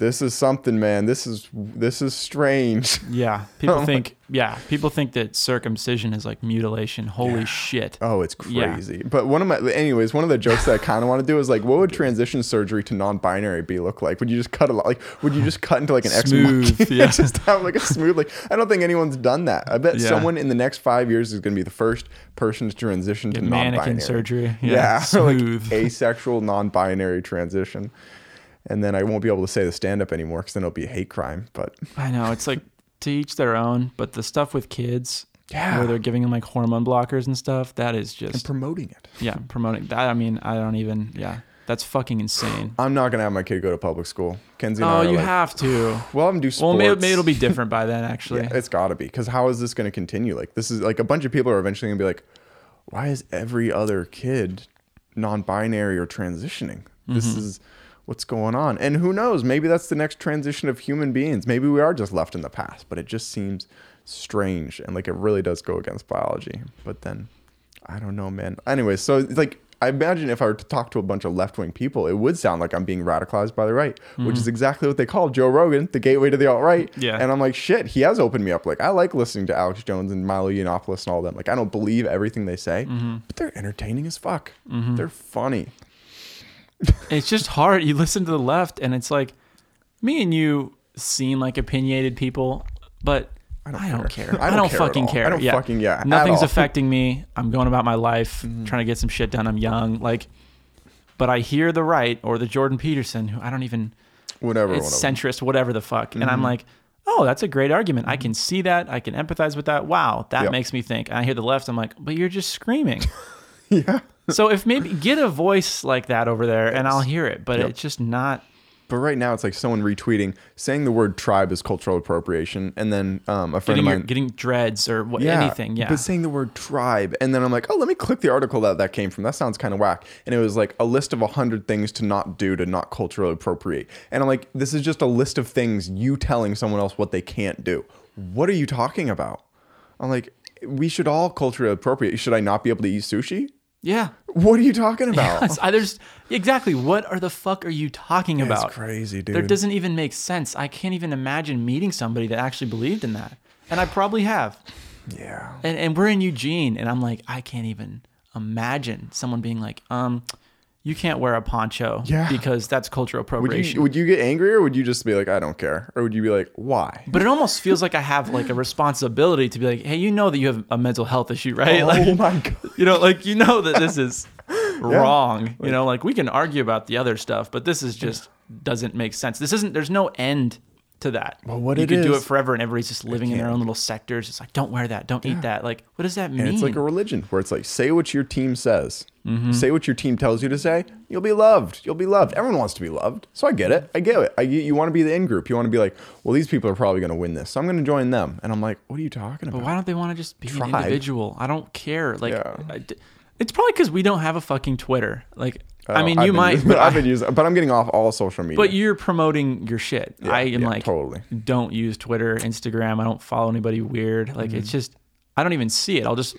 this is something, man. This is this is strange. Yeah, people think. Yeah, people think that circumcision is like mutilation. Holy shit. Oh, it's Yeah. crazy. But one of my, anyways, one of the jokes that I kind of want to do is like, what would transition surgery to non-binary be look like? Would you just cut a lot? Like, would you just cut into like an X Smooth, yeah. just have like a smooth. Like, I don't think anyone's done that. I bet Yeah. someone in the next five years is going to be the first person to transition to non-binary surgery. Yeah, Yeah, like smooth. asexual non-binary transition. And then I won't be able to say the stand-up anymore because then it'll be a hate crime. But I know it's like to each their own, but the stuff with kids, Yeah. where they're giving them like hormone blockers and stuff, that is just promoting it. yeah, promoting that. I mean, I don't even yeah, that's fucking insane. I'm not gonna have my kid go to public school. Kenzie Oh, you like, have to. We'll him do sports. Well, maybe, maybe it'll be different by then. Actually, Yeah, it's got to be because how is this going to continue? Like this is like a bunch of people are eventually to be like, why is every other kid non-binary or transitioning? This Mm-hmm. is what's going on, and who knows? Maybe that's the next transition of human beings. Maybe we are just left in the past, but it just seems strange and like it really does go against biology. But then, I don't know, man. Anyway, so it's like. I imagine if I were to talk to a bunch of left wing people, it would sound like I'm being radicalized by the right, which is exactly what they call Joe Rogan, the gateway to the alt right. Mm-hmm. Yeah. And I'm like, shit, he has opened me up. Like, I like listening to Alex Jones and Milo Yiannopoulos and all them. Like, I don't believe everything they say, Mm-hmm. but they're entertaining as fuck. They're funny. It's just hard. You listen to the left, and it's like me and you seem like opinionated people, but I don't, care. I don't, care fucking care. I don't yeah. fucking- yeah, Nothing's affecting me. I'm going about my life, trying to get some shit done. I'm young, like. But I hear the right or the Jordan Peterson, who I don't even Whatever. it's whatever. centrist, whatever the fuck. And Mm-hmm. I'm like, oh, that's a great argument. I can see that. I can empathize with that. Wow, that Yep. makes me think. And I hear the left. I'm like, but you're just screaming. yeah. So if maybe get a voice like that over there, and I'll hear it. But Yep. it's just not. But right now, it's like someone retweeting saying the word tribe is cultural appropriation. And then um, a friend Getting, of your, getting dreads or what, anything, yeah. But saying the word tribe, and then I'm like, oh, let me click the article that that came from. That sounds kind of whack. And it was like a list of a hundred things to not do to not culturally appropriate. And I'm like, this is just a list of things you telling someone else what they can't do. What are you talking about? I'm like, we should all culturally appropriate. Should I not be able to eat sushi? Yeah. What are you talking about? It's- I- there's exactly what are the fuck are you talking about? It's crazy, dude. There doesn't even make sense. I can't even imagine meeting somebody that actually believed in that, and I probably have. yeah. And and we're in Eugene, and I'm like, I can't even imagine someone being like, um, you can't wear a poncho Yeah. because that's cultural Would appropriation. you would you get angry or would you just be like, I don't care? Or would you be like, why? but it almost feels like I have like a responsibility to be like, hey, you know that you have a mental health issue, right? Oh like, my god. you know, like you know that this is wrong. You know, like we can argue about the other stuff, but this is just doesn't make sense. This isn't. There's no end to that. Well, what you could do it forever, and everybody's just living in their own little sectors. It's like, don't wear that, don't eat that. Like, what does that mean? And it's like a religion where it's like, say what your team says. Mm-hmm. Say what your team tells you to say. You'll be loved. You'll be loved. Everyone wants to be loved. So I get it. I get it. I, you, want to be the in group. You want to be like, well, these people are probably going to win this. So I'm going to join them. And I'm like, what are you talking But about? why don't they want to just be an individual? I don't care. Like, Yeah. I it's probably because we don't have a fucking Twitter. Like, I Oh, mean, I've you might, using- but, I've been using, but I'm getting off all social media. but you're promoting your shit. Yeah, I am yeah, like, totally. don't use Twitter, Instagram. I don't follow anybody weird. Like, Mm-hmm. it's just, I don't even see it. I'll just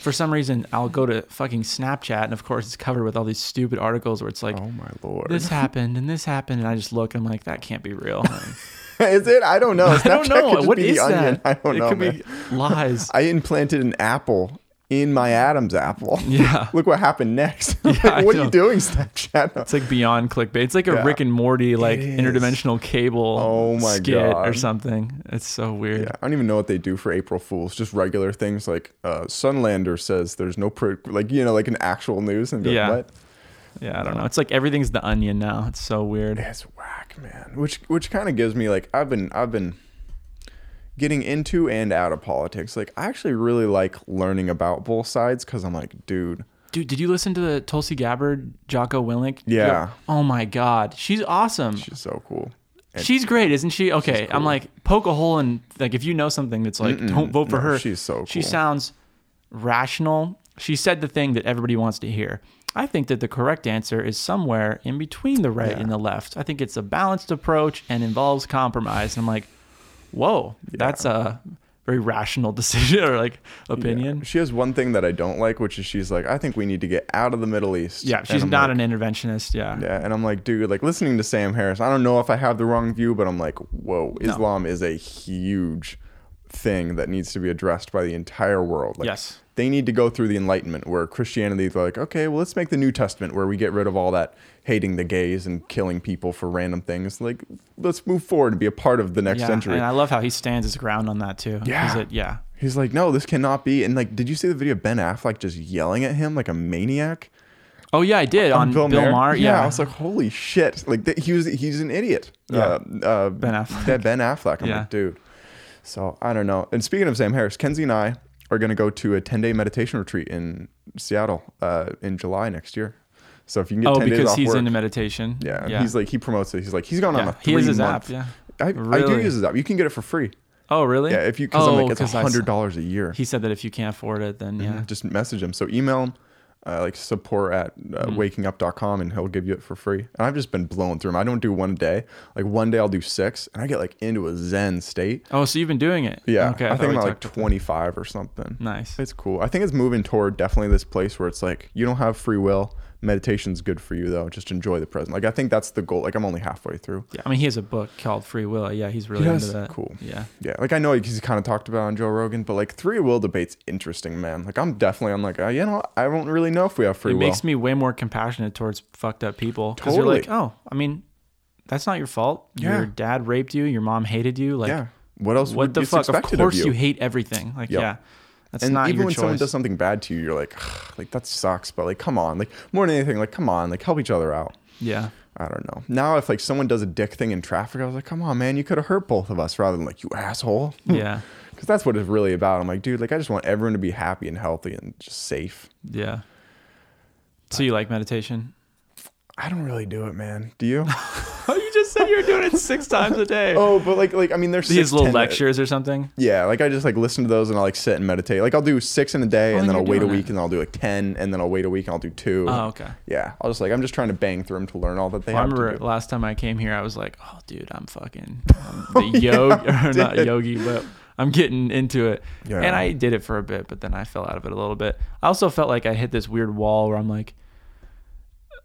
for some reason I'll go to fucking Snapchat and of course it's covered with all these stupid articles where it's like oh my lord. this happened and this happened and I just look and I'm like that can't be real. is it? I don't know. I don't Snapchat know what be is the onion. that. I don't it know. could man. be lies. I implanted an apple in my Adam's apple. Yeah. Look what happened next. Like, what are you doing, Snapchat? It's like beyond clickbait. It's like a Yeah. Rick and Morty like interdimensional cable Oh my skit or something. It's so weird. Yeah, I don't even know what they do for April Fools. Just regular things like uh, Sunlander says there's no pro- like you know like an actual news and go, Yeah. what? Yeah, I don't know. It's like everything's the onion now. It's so weird. It's whack, man. Which which kind of gives me like I've been I've been getting into and out of politics. Like I actually really like learning about both sides because I'm like, dude, Dude, did you listen to the Tulsi Gabbard, Jocko Willink? Yeah. Oh my God, she's awesome. she's so cool. And- She's great, isn't she? Okay, I'm like poke a hole in like if you know something that's like don't vote for No, her. she's so She sounds rational. She said the thing that everybody wants to hear. I think that the correct answer is somewhere in between the right Yeah. and the left. I think it's a balanced approach and involves compromise. And I'm like, whoa, that's a very rational decision or like opinion. She has one thing that I don't like, which is she's like, I think we need to get out of the Middle East. Yeah, she's not like, an interventionist. Yeah. Yeah, and I'm like, dude, like listening to Sam Harris, I don't know if I have the wrong view, but I'm like, whoa, Islam is a huge thing that needs to be addressed by the entire world. Like, Yes. They need to go through the Enlightenment where Christianity is like, okay, well, let's make the New Testament where we get rid of all that hating the gays and killing people for random things. Like, let's move forward and be a part of the next Yeah, century. and I love how he stands his ground on that too. Yeah. He's yeah. He's like, no, this cannot be. And like, did you see the video of Ben Affleck just yelling at him like a maniac? Oh yeah, I did on, Bill, Bill Maher. Yeah. I was like, holy shit! Like th- he was, he's an idiot. Yeah. Uh, uh, Ben Affleck. yeah, Ben Affleck. I'm Yeah. like, dude. So I don't know. And speaking of Sam Harris, Kenzie and I are going to go to a 10 day meditation retreat in Seattle uh, in July next year. So if you can get oh, 10 days off because he's work, into meditation. yeah, Yeah. he's like he promotes it. He's like he's gone on yeah. a he three has his month. app. Yeah. I, I do use his app. You can get it for free. Oh really? Yeah, if you because I'm like Oh, it's 'cause I hundred saw- dollars a year. He said that if you can't afford it, then yeah. Mhm. Just message him. So email him, uh, like support at uh, Mm-hmm. wakingup.com and he'll give you it for free. And I've just been blowing through them. I don't do one a day. Like one day I'll do six and I get like into a Zen state. Oh, so you've been doing it? Yeah. Okay. I, thought think I'm like 25 or something. Nice. It's cool. I think it's moving toward definitely this place where it's like you don't have free will. Meditation's good for you though. Just enjoy the present. Like I think that's the goal. Like I'm only halfway through. Yeah. I mean, he has a book called Free Will. Yeah, he's really into that. Cool. Yeah. Yeah, like I know he's kind of talked about on Joe Rogan, but like free will debates interesting, man. Like I'm definitely I'm like, uh, you know, I don't really know if we have free it will. makes me way more compassionate towards fucked up people because Totally. you're like, oh, I mean, that's not your fault. Yeah. Your dad raped you. Your mom hated you. Like, yeah. What else what would the fuck? Of course, you? you. hate everything. Like, Yep. yeah, that's and not even when choice. someone does something bad to you, you're like, like that sucks, but like, come on, like more than anything, like, come on, like help each other out. yeah. I don't know. Now, if like someone does a dick thing in traffic, I was like, come on, man, you could have hurt both of us rather than like you asshole. Yeah. Because that's what it's really about. I'm like, dude, like I just want everyone to be happy and healthy and just safe. Yeah. So you like meditation? I don't really do it, man. Do you? Oh, you just said you were doing it six times a day. oh, but like, like I mean, there's These six, little 10 lectures or something. Yeah, like I just like listen to those and I'll like sit and meditate. Like I'll do six in a day Oh, and then I'll wait a week it. and then I'll do like ten and then I'll wait a week and I'll do two. Oh, okay. Yeah, I'll just like I'm just trying to bang through them to learn all that they Well, I remember to do. last time I came here, I was like, "Oh, dude, I'm fucking I'm um, the oh, yogi, or not yogi, but I'm getting into it." Yeah. And I did it for a bit, but then I fell out of it a little bit. I also felt like I hit this weird wall where I'm like,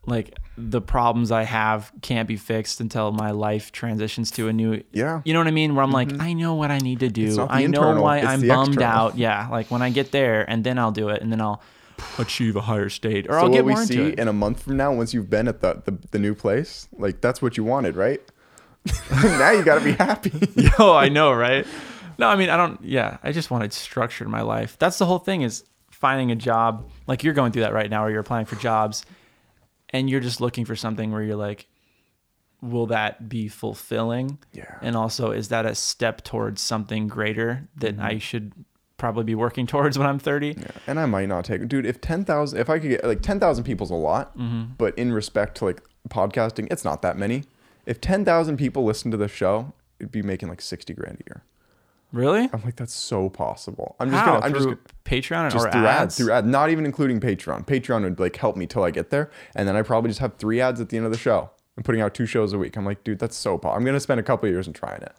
like the problems I have can't be fixed until my life transitions to a new. Yeah. You know what I mean? Where I'm like, mm-hmm. I know what I need to do. I know why I'm bummed external. out. Yeah, like when I get there, and then I'll do it, and then I'll achieve a higher state, or So I'll get what we more see into it. in a month from now, once you've been at the the, the new place, like that's what you wanted, right? now you got to be happy. Yo, I know, right? No, I mean, I don't. Yeah, I just wanted structure in my life. That's the whole thing is finding a job. Like you're going through that right now, where you're applying for jobs, and you're just looking for something where you're like, will that be fulfilling? Yeah. And also, is that a step towards something greater that I should probably be working towards when I'm 30? Yeah, and I might not take dude. If ten thousand, if I could get like ten thousand people's a lot, Mm-hmm. but in respect to like podcasting, it's not that many. If ten thousand people listen to the show, it'd be making like sixty grand a year. Really? I'm like, that's so possible. I'm just How? gonna, I'm just Through gonna- Patreon just or through ads? ads, through ads, not even including Patreon. Patreon would like help me till I get there, and then I probably just have three ads at the end of the show. I'm putting out two shows a week. I'm like, dude, that's so. Po- I'm gonna spend a couple of years in trying it.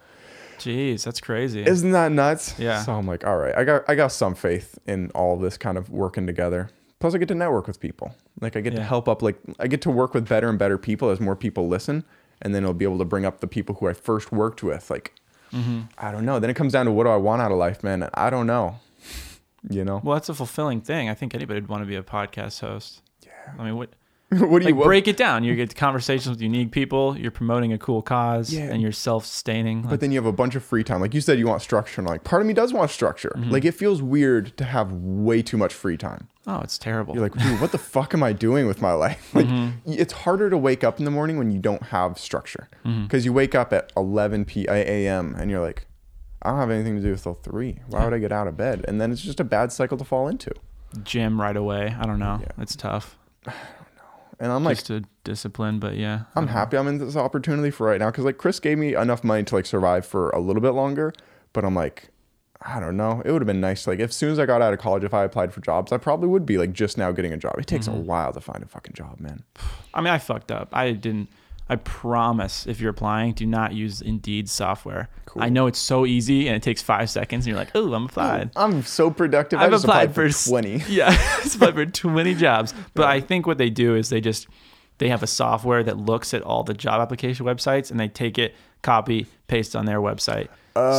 Jeez, that's crazy. Isn't that nuts? Yeah. So I'm like, all right, I got I got some faith in all of this kind of working together. Plus, I get to network with people. Like I get to help up. Like I get to work with better and better people as more people listen, and then I'll be able to bring up the people who I first worked with. Like Mm-hmm. I don't know. Then it comes down to what do I want out of life, man. I don't know. You know. well, that's a fulfilling thing. I think anybody would want to be a podcast host. Yeah. I mean, what what do you like break it down? You get conversations with unique people. You're promoting a cool cause, Yeah. and you're self-sustaining. But then you have a bunch of free time. Like you said, you want structure. And like part of me does want structure. Mm-hmm. Like it feels weird to have way too much free time. oh, it's terrible. You're like, dude, what the fuck am I doing with my life? Like, Mm-hmm. it's harder to wake up in the morning when you don't have structure. Mm-hmm. Because you wake up at 11 p a.m. and you're like, I don't have anything to do till three. Why would I get out of bed? And then it's just a bad cycle to fall into. Gym right away. I don't know. Yeah. It's tough. And I'm like, Just a discipline, but yeah. I'm happy I'm in this opportunity for right now. Because like Chris gave me enough money to like survive for a little bit longer. But I'm like, I don't know. It would have been nice. Like, as soon as I got out of college, if I applied for jobs, I probably would be like just now getting a job. It takes Mm-hmm. a while to find a fucking job, man. I mean, I fucked up. I didn't. I promise, if you're applying, do not use Indeed software. Cool. I know it's so easy and it takes five seconds, and you're like, "Oh, I'm applied." I'm so productive. I I've applied, applied, for for 20. Yeah, I've applied for 20 jobs. But I think what they do is they just they have a software that looks at all the job application websites and they take it, copy, paste on their website.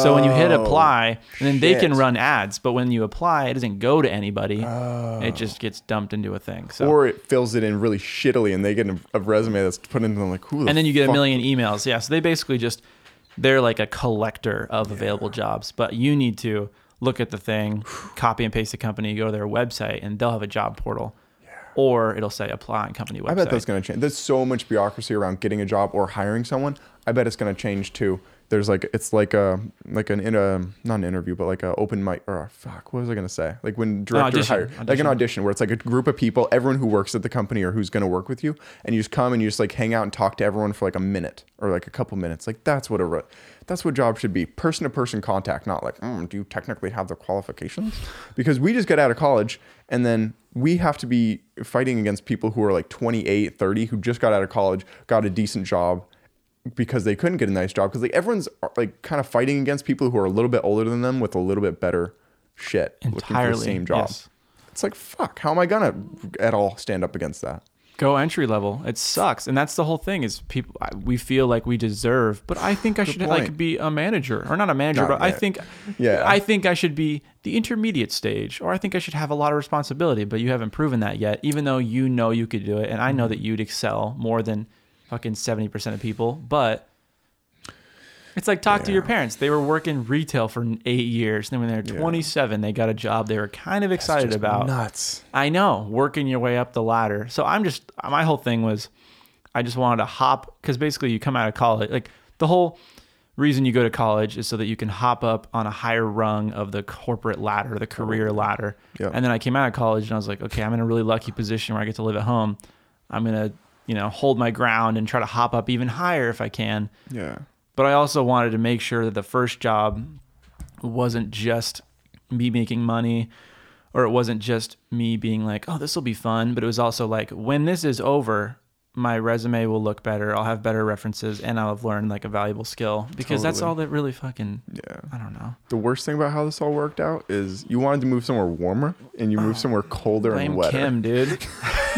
So when you hit Oh, apply, and then they can run ads, but when you apply, it doesn't go to anybody. It oh. just gets dumped into a thing. So Or it fills it in really shittily and they get a, resume that's put into them like, who the and then you get a million emails. Yeah, so they basically just they're like a collector of available jobs, but you need to look at the thing, copy and paste the company, go to their website, and they'll have a job portal, or it'll say apply on company website. I bet that's going to change. There's so much bureaucracy around getting a job or hiring someone. I bet it's going to change too. There's like it's like a like an in a not an interview but like a open mic or a, fuck what was I gonna say? Like when director audition, hire like an audition. audition where it's like a group of people everyone who works at the company or who's gonna work with you and you just come and you just like hang out and talk to everyone for like a minute or like a couple minutes. Like that's what a that's what job should be. Person to person contact not like mm, do you technically have the qualifications? Because we just get out of college and then we have to be fighting against people who are like 28 30 who just got out of college got a decent job because they couldn't get a nice job because like everyone's uh, like kind of fighting against people who are a little bit older than them with a little bit better shit looking for the same job yes. it's like fuck how am i gonna at all stand up against that Go entry level. It sucks, and that's the whole thing. Is people we feel like we deserve, but I think I should like be a manager or not a manager, No, but I think Yeah. I think I should be the intermediate stage, or I think I should have a lot of responsibility. But you haven't proven that yet, even though you know you could do it, and I Mm-hmm. know that you'd excel more than fucking seventy percent of people. But it's like talk to your parents. They were working retail for eight years, and then when they were Yeah. twenty-seven, they got a job they were kind of excited about. nuts I know, working your way up the ladder. So I'm just my whole thing was I just wanted to hop because basically you come out of college like the whole reason you go to college is so that you can hop up on a higher rung of the corporate ladder, the career ladder. Yeah. And then I came out of college and I was like, okay, I'm in a really lucky position where I get to live at home. I'm gonna, you know, hold my ground and try to hop up even higher if I can. yeah But I also wanted to make sure that the first job wasn't just me making money or it wasn't just me being like, oh, this will be fun. But it was also like, when this is over, my resume will look better. I'll have better references and I'll have learned like a valuable skill because that's all that really fucking, yeah I don't know. the worst thing about how this all worked out is you wanted to move somewhere warmer and you moved somewhere colder and Blame wetter Kim, dude.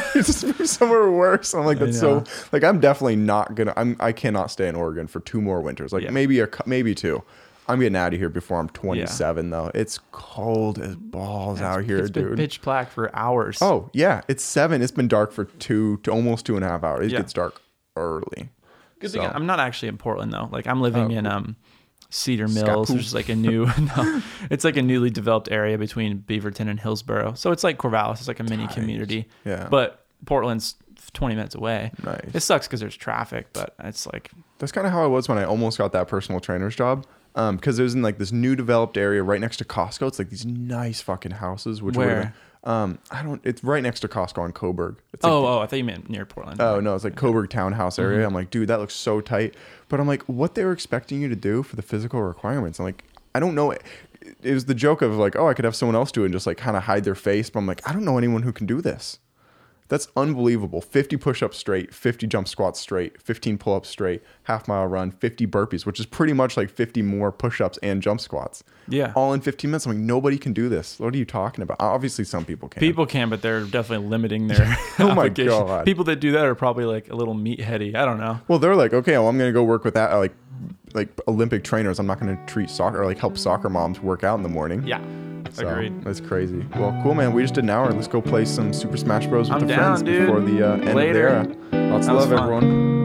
you just moved somewhere worse. I'm like, that's so like I'm definitely not gonna. I'm I cannot stay in Oregon for two more winters. Like Yeah. maybe a maybe two. I'm getting out of here before I'm 27 though. It's cold as balls out here, it's been dude. pitch black for hours. Oh yeah, it's seven. It's been dark for two to almost two and a half hours. It Yeah. gets dark early. Good So- thing I'm not actually in Portland though. Like I'm living Oh, in um Cedar Mills, which is like a new no, it's like a newly developed area between Beaverton and Hillsboro. So it's like Corvallis, it's like a mini Tight. community. Yeah. But Portland's 20 minutes away. Nice. It sucks because there's traffic, but it's like That's kind of how I was when I almost got that personal trainer's job. Um, because it was in like this new developed area right next to Costco. It's like these nice fucking houses. Which Where? been- Um, I don't. It's right next to Costco on Coburg. It's like oh oh I thought you meant near Portland. Oh no, it's like Coburg Townhouse area. I'm like, dude, that looks so tight. But I'm like, what they were expecting you to do for the physical requirements? I'm like, I don't know. It it was the joke of like, oh, I could have someone else do it and just like kind of hide their face. But I'm like, I don't know anyone who can do this. That's unbelievable. 50 push-ups straight, 50 jump squats straight, 15 pull-ups straight, half mile run, 50 burpees, which is pretty much like 50 more push-ups and jump squats. Yeah. All in 15 minutes. I'm like, nobody can do this. What are you talking about? Obviously, some people can. People can, but they're definitely limiting their Oh my. God. People that do that are probably like a little meatheady. I don't know. Well, they're like, okay, well, I'm gonna go work with that, like, like Olympic trainers. I'm not gonna treat soccer or like help soccer moms work out in the morning. Yeah. So, Agreed. That's crazy. Well, cool, man. We just did an hour. Let's go play some Super Smash Bros. with I'm the down, friends dude. before the uh, end Later. of the era. Lots of love, fun. everyone.